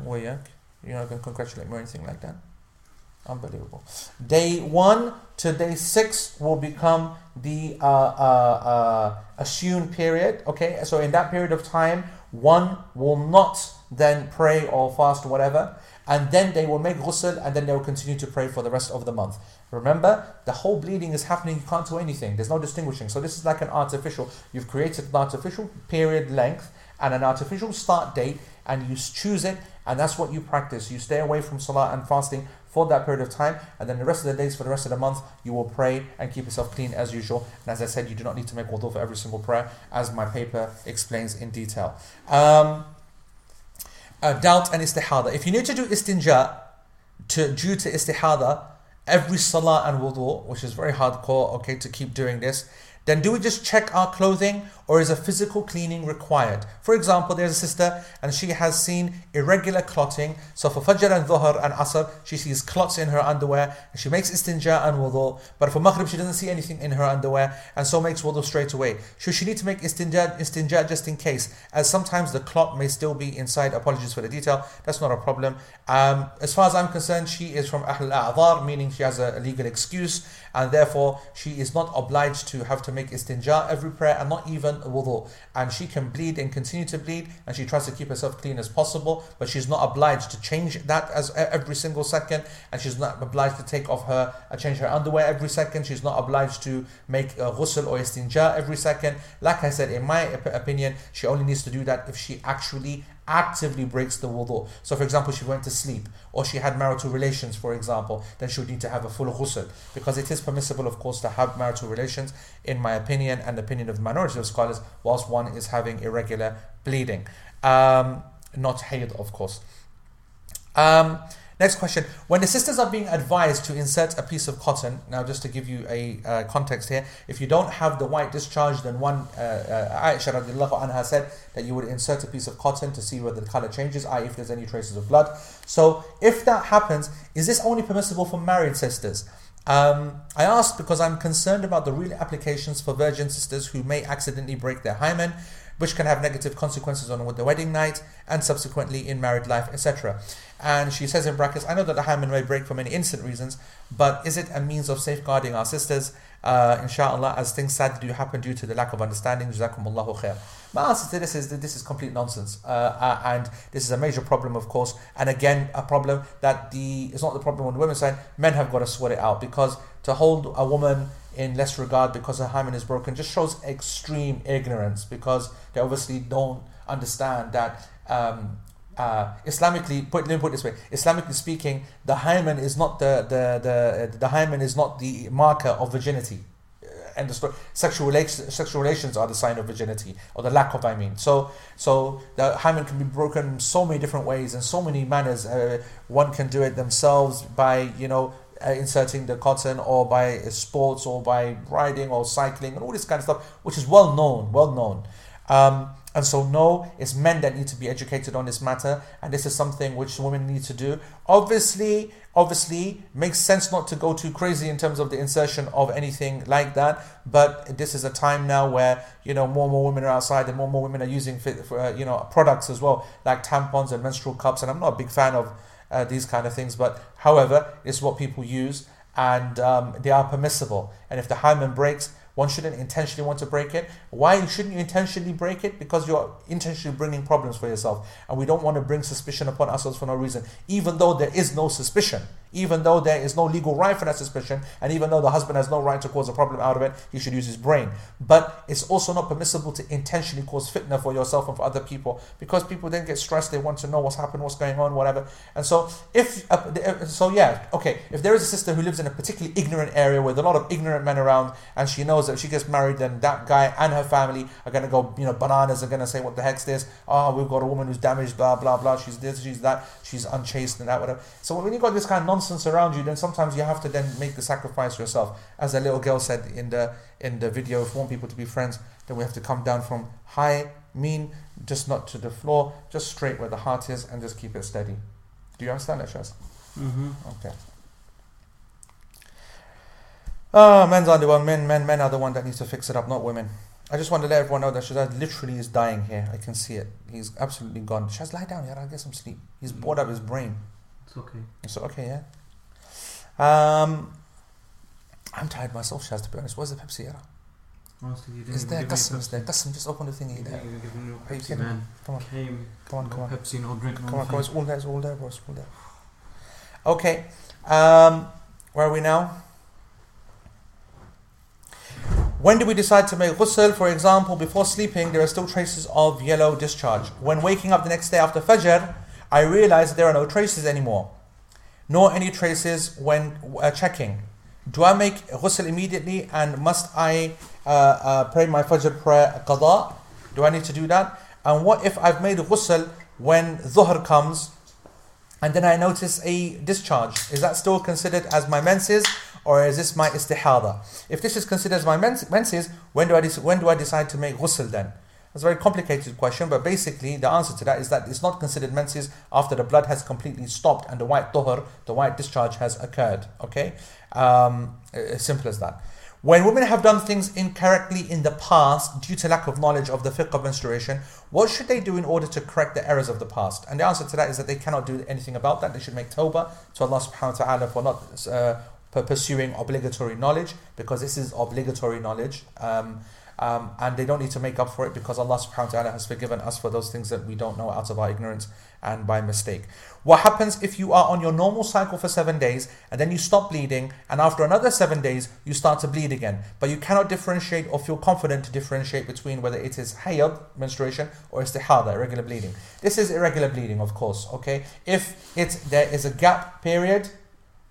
Wayak. You're not going to congratulate me or anything like that. Unbelievable. Day one to day six will become the uh, uh, uh, assumed period. Okay, so in that period of time, one will not then pray or fast or whatever and then they will make ghusl and then they will continue to pray for the rest of the month. Remember, the whole bleeding is happening, you can't do anything, there's no distinguishing. So this is like an artificial, you've created an artificial period length and an artificial start date and you choose it and that's what you practice. You stay away from salah and fasting for that period of time and then the rest of the days for the rest of the month you will pray and keep yourself clean as usual. And as I said, you do not need to make wudu for every single prayer as my paper explains in detail. Um, uh, doubt and istihada. If you need to do istinja to, due to istihada, every salah and wudu, which is very hardcore, okay, to keep doing this, then do we just check our clothing or is a physical cleaning required? For example, there's a sister and she has seen irregular clotting. So for Fajr and Dhuhr and Asr, she sees clots in her underwear and she makes istinja and wudu. But for Maghrib, she doesn't see anything in her underwear and so makes wudu straight away. Should she need to make istinja, istinja just in case? As sometimes the clot may still be inside. Apologies for the detail. That's not a problem. Um, as far as I'm concerned, she is from Ahl al meaning she has a legal excuse and therefore she is not obliged to have to make istinja every prayer and not even wudu. And she can bleed and continue to bleed and she tries to keep herself clean as possible, but she's not obliged to change that as every single second and she's not obliged to take off her, uh, change her underwear every second. She's not obliged to make a ghusl or istinja every second. Like I said, in my opinion, she only needs to do that if she actually actively breaks the wudu. So, for example, she went to sleep or she had marital relations, for example, then she would need to have a full ghusl because it is permissible, of course, to have marital relations, in my opinion and the opinion of the minority of scholars, whilst one is having irregular bleeding. Um, not hayd, of course. Um, Next question. When the sisters are being advised to insert a piece of cotton, now just to give you a uh, context here, if you don't have the white discharge, then one, uh, uh, Aisha radiallahu anha said that you would insert a piece of cotton to see whether the color changes, i.e., if there's any traces of blood. So, if that happens, is this only permissible for married sisters? Um, I asked because I'm concerned about the real applications for virgin sisters who may accidentally break their hymen, which can have negative consequences on the wedding night and subsequently in married life, etc. And she says in brackets, I know that the hymen may break for many innocent reasons, but is it a means of safeguarding our sisters? Uh, inshallah, as things sadly do happen due to the lack of understanding. Jazakumullahu khair. My answer to this is that this is complete nonsense, uh, uh, and this is a major problem, of course. And again, a problem that the it's not the problem on the women's side. Men have got to sort it out because to hold a woman in less regard because her hymen is broken just shows extreme ignorance because they obviously don't understand that um, uh, Islamically, put, let me put this way: Islamically speaking, the hymen is not the the the the hymen is not the marker of virginity. And uh, the story. Sexual relations, sexual relations are the sign of virginity, or the lack of. I mean, so so the hymen can be broken so many different ways and so many manners. Uh, one can do it themselves by you know uh, inserting the cotton or by sports or by riding or cycling and all this kind of stuff, which is well known, well known. Um, and so, no, it's men that need to be educated on this matter, and this is something which women need to do. Obviously, obviously, makes sense not to go too crazy in terms of the insertion of anything like that. But this is a time now where you know more and more women are outside, and more and more women are using for, uh, you know products as well, like tampons and menstrual cups. And I'm not a big fan of uh, these kind of things, but however, it's what people use, and um, they are permissible. And if the hymen breaks, one shouldn't intentionally want to break it. Why shouldn't you intentionally break it? Because you're intentionally bringing problems for yourself. And we don't want to bring suspicion upon ourselves for no reason. Even though there is no suspicion. Even though there is no legal right for that suspicion, and even though the husband has no right to cause a problem out of it, he should use his brain. But it's also not permissible to intentionally cause fitna for yourself and for other people because people then get stressed. They want to know what's happened, what's going on, whatever. And so, if uh, so, yeah, okay. If there is a sister who lives in a particularly ignorant area with a lot of ignorant men around, and she knows that if she gets married, then that guy and her family are going to go, you know, bananas. Are going to say, "What the heck's this? Oh, we've got a woman who's damaged, blah blah blah. She's this, she's that, she's unchaste and that, whatever." So when you've got this kind of around you, then sometimes you have to then make the sacrifice yourself. As a little girl said in the in the video, if we want people to be friends, then we have to come down from high, mean, just not to the floor, just straight where the heart is, and just keep it steady. Do you understand that, Shaz? Mm-hmm. Okay. Oh, men's are the one. Men, men, men are the one that needs to fix it up, not women. I just want to let everyone know that Shazad literally is dying here. I can see it. He's absolutely gone. Shaz, lie down. here. I'll get some sleep. He's bored out of his brain. It's okay. So okay, yeah. Um, I'm tired myself, Shaz. To be honest, where's the Pepsi? Yeah? Honestly, you didn't Is there custom? Is there custom? Just open the thingy You there. didn't even give me Pepsi, man. Come on. Came. Come on, come on. Pepsi, no drink, no Come on, come on. It's all there. It's all there, bro. It's all there. Okay. Um, where are we now? When do we decide to make ghusl? For example, before sleeping, there are still traces of yellow discharge. When waking up the next day after Fajr, I realize there are no traces anymore, nor any traces when uh, checking. Do I make ghusl immediately and must I uh, uh, pray my Fajr prayer qada? Do I need to do that? And what if I've made ghusl when Dhuhr comes and then I notice a discharge. Is that still considered as my menses or is this my istihada? If this is considered as my mens- menses, when do I dec- when do I decide to make ghusl then? That's a very complicated question, but basically the answer to that is that it's not considered menses after the blood has completely stopped and the white tuhr, the white discharge has occurred. Okay, um, as simple as that. When women have done things incorrectly in the past due to lack of knowledge of the fiqh of menstruation, what should they do in order to correct the errors of the past? And the answer to that is that they cannot do anything about that. They should make tawbah to Allah subhanahu wa ta'ala for not uh, pursuing obligatory knowledge because this is obligatory knowledge. Um, um, and they don't need to make up for it because Allah subhanahu wa ta'ala has forgiven us for those things that we don't know out of our ignorance and by mistake. What happens if you are on your normal cycle for seven days and then you stop bleeding and after another seven days you start to bleed again, but you cannot differentiate or feel confident to differentiate between whether it is hayd, menstruation, or istihada, irregular bleeding. This is irregular bleeding, of course, okay? If it's, there is a gap period,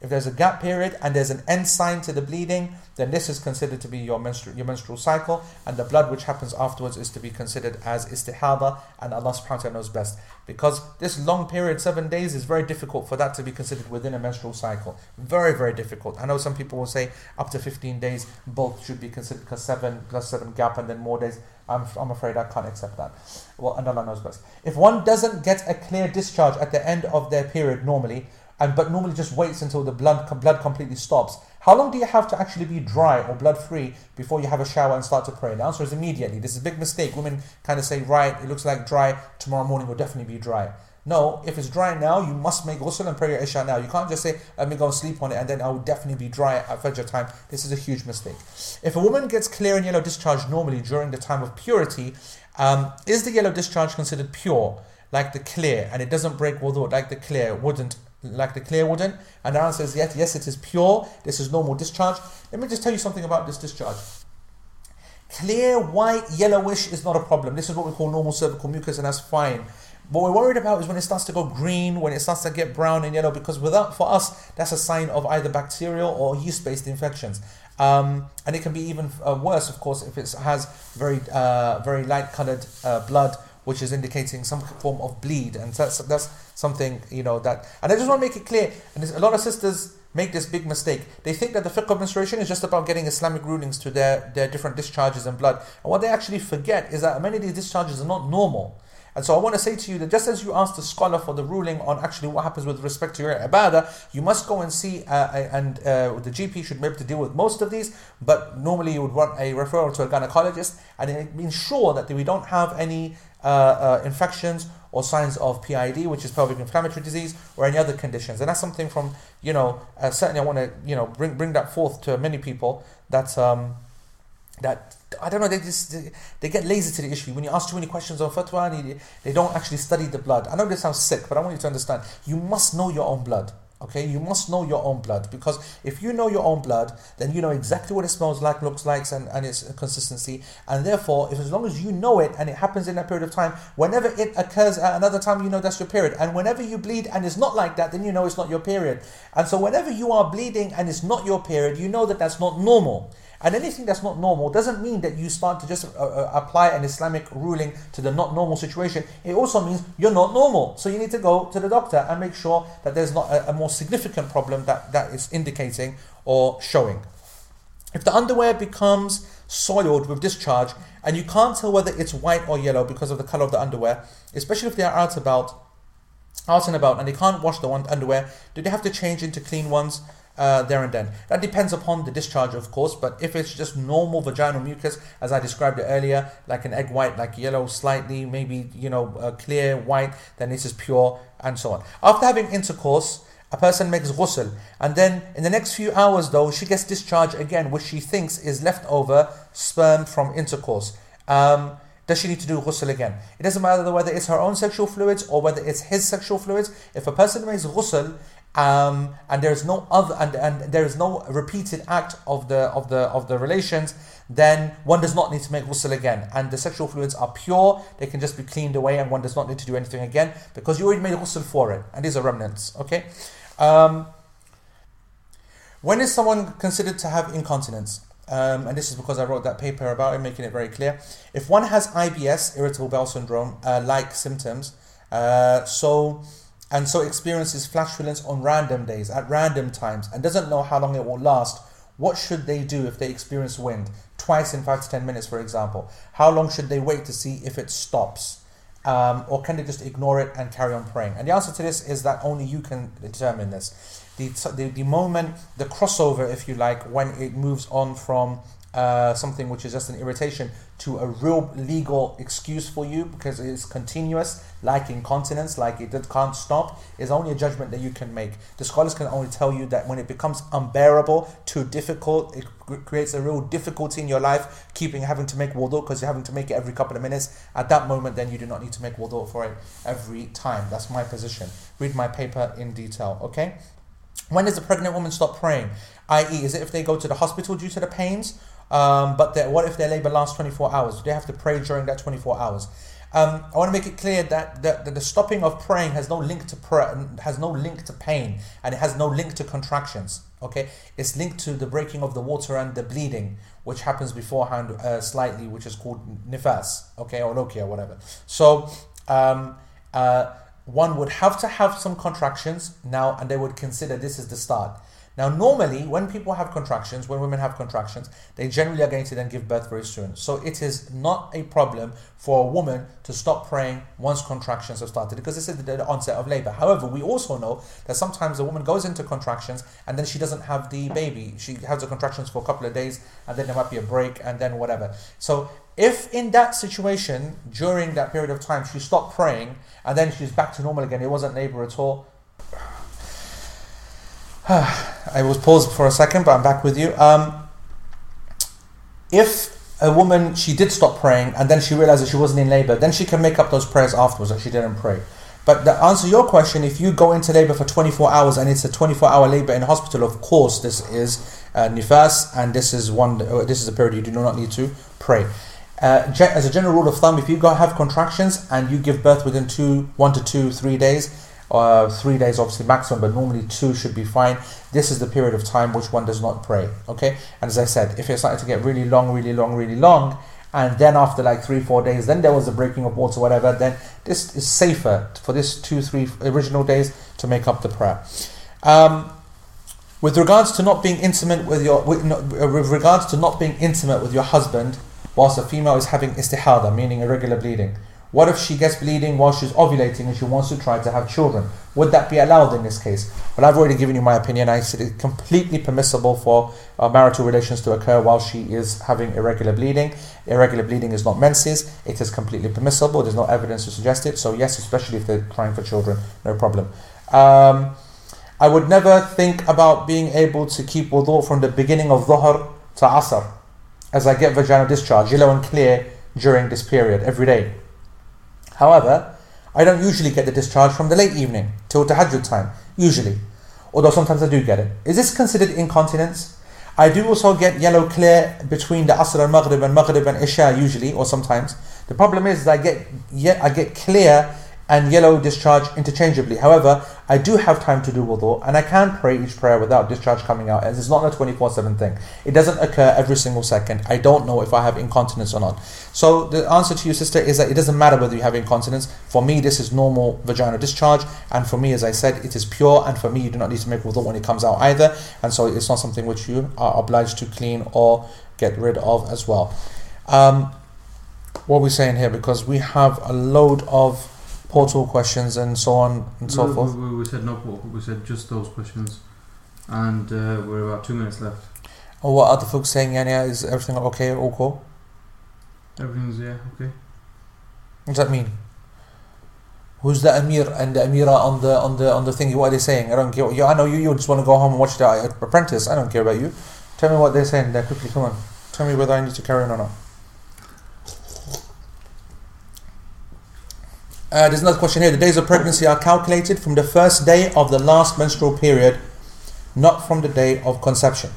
if there's a gap period and there's an end sign to the bleeding, then this is considered to be your, your menstrual cycle, and the blood which happens afterwards is to be considered as istihada, and Allah subhanahu wa ta'ala knows best. Because this long period, seven days, is very difficult for that to be considered within a menstrual cycle. Very, very difficult. I know some people will say up to 15 days, both should be considered because seven plus seven gap and then more days. I'm, I'm afraid I can't accept that. Well, and Allah knows best. If one doesn't get a clear discharge at the end of their period normally, and but normally just waits until the blood blood completely stops. How long do you have to actually be dry or blood free before you have a shower and start to pray? The answer is immediately. This is a big mistake. Women kind of say, right, it looks like dry. Tomorrow morning will definitely be dry. No, if it's dry now, you must make ghusl and pray your isha now. You can't just say, let me go and sleep on it and then I will definitely be dry at Fajr time. This is a huge mistake. If a woman gets clear and yellow discharge normally during the time of purity, um, is the yellow discharge considered pure, like the clear, and it doesn't break wudu, like the clear wouldn't like the clear wouldn't? And answer is yes, yes, it is pure. This is normal discharge. Let me just tell you something about this discharge. Clear, white, yellowish is not a problem. This is what we call normal cervical mucus, and that's fine. What we're worried about is when it starts to go green, when it starts to get brown and yellow, because without for us, that's a sign of either bacterial or yeast-based infections. Um, and it can be even uh, worse, of course, if it has very, uh, very light-colored uh, blood, which is indicating some form of bleed, and that's that's something you know that. And I just want to make it clear, and a lot of sisters make this big mistake. They think that the fiqh of menstruation is just about getting Islamic rulings to their, their different discharges and blood. And what they actually forget is that many of these discharges are not normal. And so I want to say to you that just as you asked the scholar for the ruling on actually what happens with respect to your ibadah, you must go and see, uh, and uh, the GP should be able to deal with most of these, but normally you would want a referral to a gynecologist and ensure that we don't have any uh, uh, infections or signs of PID, which is pelvic inflammatory disease, or any other conditions. And that's something from, you know, uh, certainly I want to, you know, bring, bring that forth to many people that, um, that I don't know, they just they, they get lazy to the issue. When you ask too many questions on fatwa, they, they don't actually study the blood. I know this sounds sick, but I want you to understand. You must know your own blood. Okay, you must know your own blood because if you know your own blood, then you know exactly what it smells like, looks like, and, and its consistency. And therefore, if as long as you know it and it happens in a period of time, whenever it occurs at another time, you know that's your period. And whenever you bleed and it's not like that, then you know it's not your period. And so, whenever you are bleeding and it's not your period, you know that that's not normal. And anything that's not normal doesn't mean that you start to just uh, uh, apply an Islamic ruling to the not normal situation. It also means you're not normal. So you need to go to the doctor and make sure that there's not a, a more significant problem that, that is indicating or showing. If the underwear becomes soiled with discharge and you can't tell whether it's white or yellow because of the color of the underwear, especially if they are out about, out and about, and they can't wash the underwear, do they have to change into clean ones? Uh, there and then. That depends upon the discharge, of course, but if it's just normal vaginal mucus, as I described it earlier, like an egg white, like yellow slightly, maybe, you know, uh, clear white, then this is pure, and so on. After having intercourse, a person makes ghusl, and then in the next few hours, though, she gets discharge again, which she thinks is leftover sperm from intercourse. Um, does she need to do ghusl again? It doesn't matter whether it's her own sexual fluids or whether it's his sexual fluids. If a person makes ghusl um, and there is no other and, and there is no repeated act of the of the of the relations, then one does not need to make ghusl again. And the sexual fluids are pure; they can just be cleaned away, and one does not need to do anything again because you already made ghusl for it, and these are remnants. Okay. Um, when is someone considered to have incontinence? Um, and this is because I wrote that paper about it, making it very clear. If one has IBS, irritable bowel syndrome, uh, like symptoms, uh, so and so experiences flatulence on random days, at random times, and doesn't know how long it will last, what should they do if they experience wind? Twice in five to ten minutes, for example. How long should they wait to see if it stops? Um, or can they just ignore it and carry on praying? And the answer to this is that only you can determine this. The, the, the moment, the crossover, if you like, when it moves on from uh, something which is just an irritation to a real legal excuse for you because it is continuous, like incontinence, like it can't stop, is only a judgment that you can make. The scholars can only tell you that when it becomes unbearable, too difficult, it creates a real difficulty in your life, keeping having to make wudu because you're having to make it every couple of minutes. At that moment, then you do not need to make wudu for it every time. That's my position. Read my paper in detail, okay? When does a pregnant woman stop praying? I.e., is it if they go to the hospital due to the pains? Um, but what if their labor lasts 24 hours? Do they have to pray during that 24 hours? Um, I want to make it clear that the, stopping of praying has no link to prayer, has no link to pain, and it has no link to contractions. Okay, it's linked to the breaking of the water and the bleeding, which happens beforehand uh, slightly, which is called nifas. Okay, or lochia, whatever. So. Um, uh, one would have to have some contractions now, and they would consider this is the start. Now, normally, when people have contractions, when women have contractions, they generally are going to then give birth very soon. So, it is not a problem for a woman to stop praying once contractions have started because this is the onset of labor. However, we also know that sometimes a woman goes into contractions and then she doesn't have the baby. She has the contractions for a couple of days and then there might be a break and then whatever. So, if in that situation, during that period of time, she stopped praying and then she's back to normal again, it wasn't labor at all, I was paused for a second, but I'm back with you. Um, if a woman she did stop praying and then she realized that she wasn't in labor, then she can make up those prayers afterwards that she didn't pray. But to answer your question, if you go into labor for 24 hours and it's a 24 hour labor in hospital, of course this is uh, nifas and this is one. Uh, this is a period you do not need to pray. Uh, as a general rule of thumb, if you go have contractions and you give birth within two, one to two, three days, uh, three days obviously maximum, but normally two should be fine. This is the period of time which one does not pray. Okay, and as I said, if it's starting to get really long, really long, really long, and then after like three, four days, then there was a breaking of water, whatever, then this is safer for this two, three original days to make up the prayer. Um, with regards to not being intimate with your, with, with regards to not being intimate with your husband, whilst a female is having istihada, meaning irregular bleeding. What if she gets bleeding while she's ovulating and she wants to try to have children? Would that be allowed in this case? Well, I've already given you my opinion. I said it's completely permissible for uh, marital relations to occur while she is having irregular bleeding. Irregular bleeding is not menses. It is completely permissible. There's no evidence to suggest it. So yes, especially if they're trying for children, no problem. Um, I would never think about being able to keep wudu from the beginning of dhuhr to asr as I get vaginal discharge, yellow and clear during this period every day. However, I don't usually get the discharge from the late evening till tahajjud time, usually. although sometimes I do get it. Is this considered incontinence? I do also get yellow clear between the Asr and Maghrib and Maghrib and Isha usually, or sometimes. The problem is I get yeah, I get clear and yellow discharge interchangeably. However, I do have time to do wudu and I can pray each prayer without discharge coming out as it's not a 24 7 thing. It doesn't occur every single second. I don't know if I have incontinence or not. So, the answer to you, sister, is that it doesn't matter whether you have incontinence. For me, this is normal vaginal discharge, and for me, as I said, it is pure, and for me, you do not need to make wudu when it comes out either, and so it's not something which you are obliged to clean or get rid of as well. Um, what are we saying here? Because we have a load of portal questions and so on and so we, forth. We, we said no portal, we said just those questions. And uh, we're about two minutes left. Oh, what are the folks saying, Yanya, is everything okay, all cool? Everything's, yeah, okay. What does that mean? Who's the Amir and the Amira on the on the on the thing? What are they saying? I don't care. You, I know you. You just want to go home and watch the Apprentice. I don't care about you. Tell me what they're saying there quickly. Come on. Tell me whether I need to carry on or not. Uh, there's another question here. The days of pregnancy are calculated from the first day of the last menstrual period, not from the day of conception.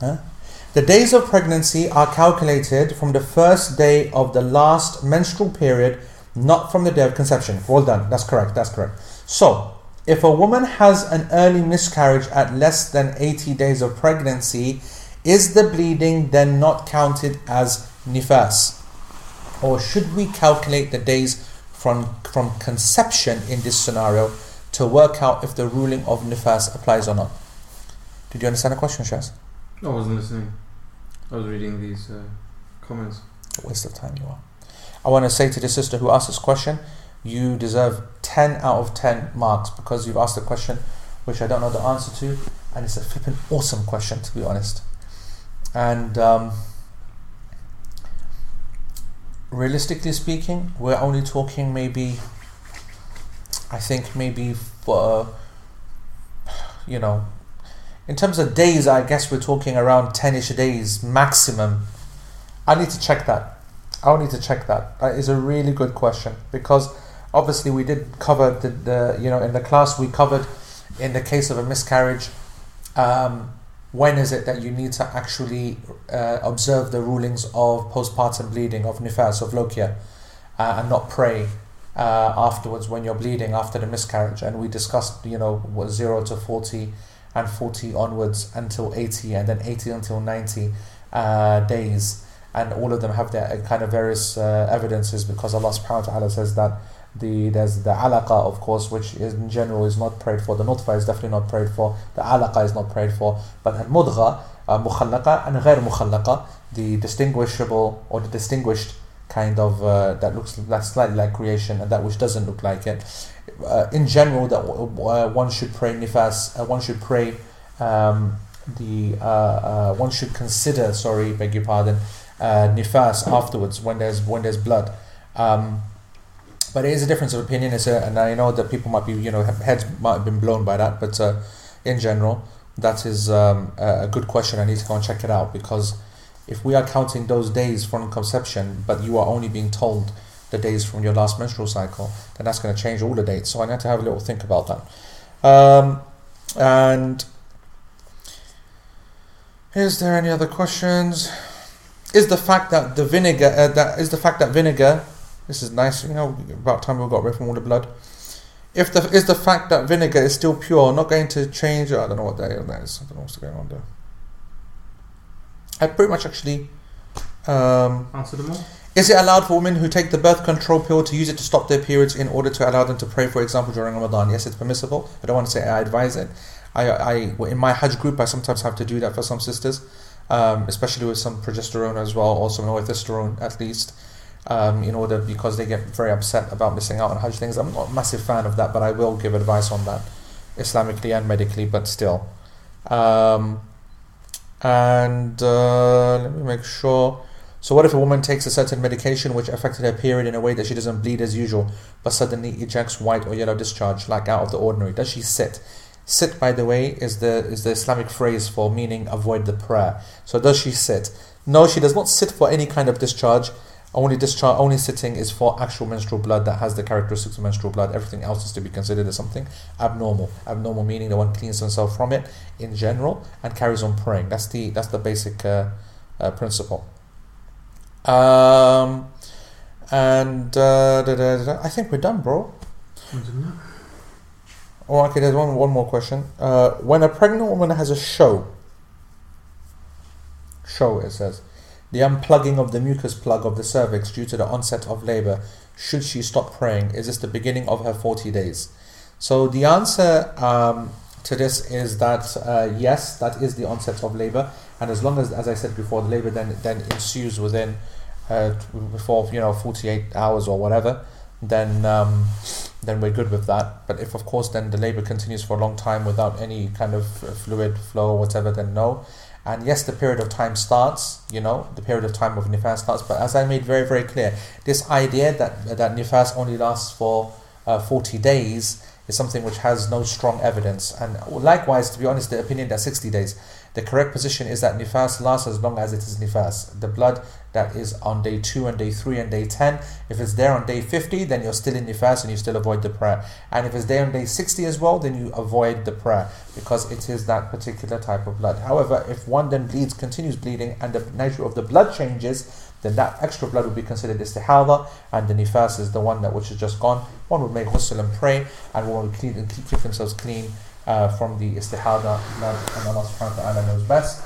Huh? The days of pregnancy are calculated from the first day of the last menstrual period, not from the day of conception. Well done. That's correct. That's correct. So, if a woman has an early miscarriage at less than 80 days of pregnancy, is the bleeding then not counted as nifas? Or should we calculate the days from, from conception in this scenario to work out if the ruling of nifas applies or not? Did you understand the question, Shaz? I wasn't listening. I was reading these uh, comments. A waste of time you are. I want to say to the sister who asked this question, you deserve 10 out of 10 marks because you've asked a question which I don't know the answer to, and it's a flipping awesome question to be honest. And um, realistically speaking, we're only talking maybe, I think maybe for, you know, in terms of days, I guess we're talking around 10 ish days maximum. I need to check that. I'll need to check that. That is a really good question because obviously we did cover the, the you know, in the class we covered in the case of a miscarriage. Um, when is it that you need to actually uh, observe the rulings of postpartum bleeding, of nifas, of lochia, uh, and not pray uh, afterwards when you're bleeding after the miscarriage? And we discussed, you know, what, 0 to 40 and 40 onwards until 80 and then 80 until 90 uh, days. And all of them have their kind of various uh, evidences because Allah subhanahu wa ta'ala says that the there's the alaqa of course which is in general is not prayed for. The nutfa is definitely not prayed for. The alaqa is not prayed for. But al mudgha uh, mukhallaqa and ghair mukhallaqa the distinguishable or the distinguished kind of uh, that looks like slightly like creation and that which doesn't look like it. Uh, in general that uh, one should pray nifas uh, one should pray um, the uh, uh, one should consider sorry beg your pardon nifas afterwards when there's when there's blood. Um, but it is a difference of opinion. It's a, and I know that people might be, you know, heads might have been blown by that, but uh, in general, that is um, a good question. I need to go and check it out because if we are counting those days from conception, but you are only being told the days from your last menstrual cycle, then that's going to change all the dates. So I need to have a little think about that. Um, and is there any other questions? Is the fact that the vinegar uh, that is the fact that vinegar this is nice. You know, about time we got rid of all the blood. If the is the fact that vinegar is still pure not going to change? I don't know what that is. I don't know what's going on there. I pretty much actually. Um, Answer them all. is it allowed for women who take the birth control pill to use it to stop their periods in order to allow them to pray, for example, during Ramadan? Yes, it's permissible. I don't want to say I advise it. I, I in my Hajj group, I sometimes have to do that for some sisters, um, especially with some progesterone as well, or some norethistone at least um, in order because they get very upset about missing out on Hajj things. I'm not a massive fan of that, but I will give advice on that, Islamically and medically, but still. Um, and uh, let me make sure. So, what if a woman takes a certain medication which affected her period in a way that she doesn't bleed as usual, but suddenly ejects white or yellow discharge, like out of the ordinary? Does she sit? Sit, by the way, is the is the Islamic phrase for meaning avoid the prayer. So, does she sit? No, she does not sit for any kind of discharge Only discharge, only sitting is for actual menstrual blood that has the characteristics of menstrual blood. Everything else is to be considered as something abnormal. Abnormal meaning the one cleans himself from it in general and carries on praying. That's the that's the basic uh, uh, principle. Um, and uh, da, da, da, I think we're done, bro. Oh, okay. There's one one more question. Uh, when a pregnant woman has a show, show it says the unplugging of the mucus plug of the cervix due to the onset of labor, should she stop praying? Is this the beginning of her 40 days? So the answer um, to this is that uh, yes, that is the onset of labor, and as long as, as I said before, the labor then then ensues within uh, before you know 48 hours or whatever, then um, then we're good with that. But if of course then the labor continues for a long time without any kind of fluid flow or whatever, then no. And yes, the period of time starts, you know, the period of time of nifas starts. But as I made very, very clear, this idea that, that nifas only lasts for uh, 40 days is something which has no strong evidence. And likewise, to be honest, the opinion that 60 days. The correct position is that nifas lasts as long as it is nifas. The blood that is on day 2 and day 3 and day 10, if it's there on day 50, then you're still in nifas and you still avoid the prayer. And if it's there on day 60 as well, then you avoid the prayer because it is that particular type of blood. However, if one then bleeds, continues bleeding, and the nature of the blood changes, then that extra blood would be considered istihada, and the nifas is the one that which is just gone. One would make ghusl and pray, and one would clean and keep, keep themselves clean uh, from the istihada blood, and Allah subhanahu wa ta'ala knows best.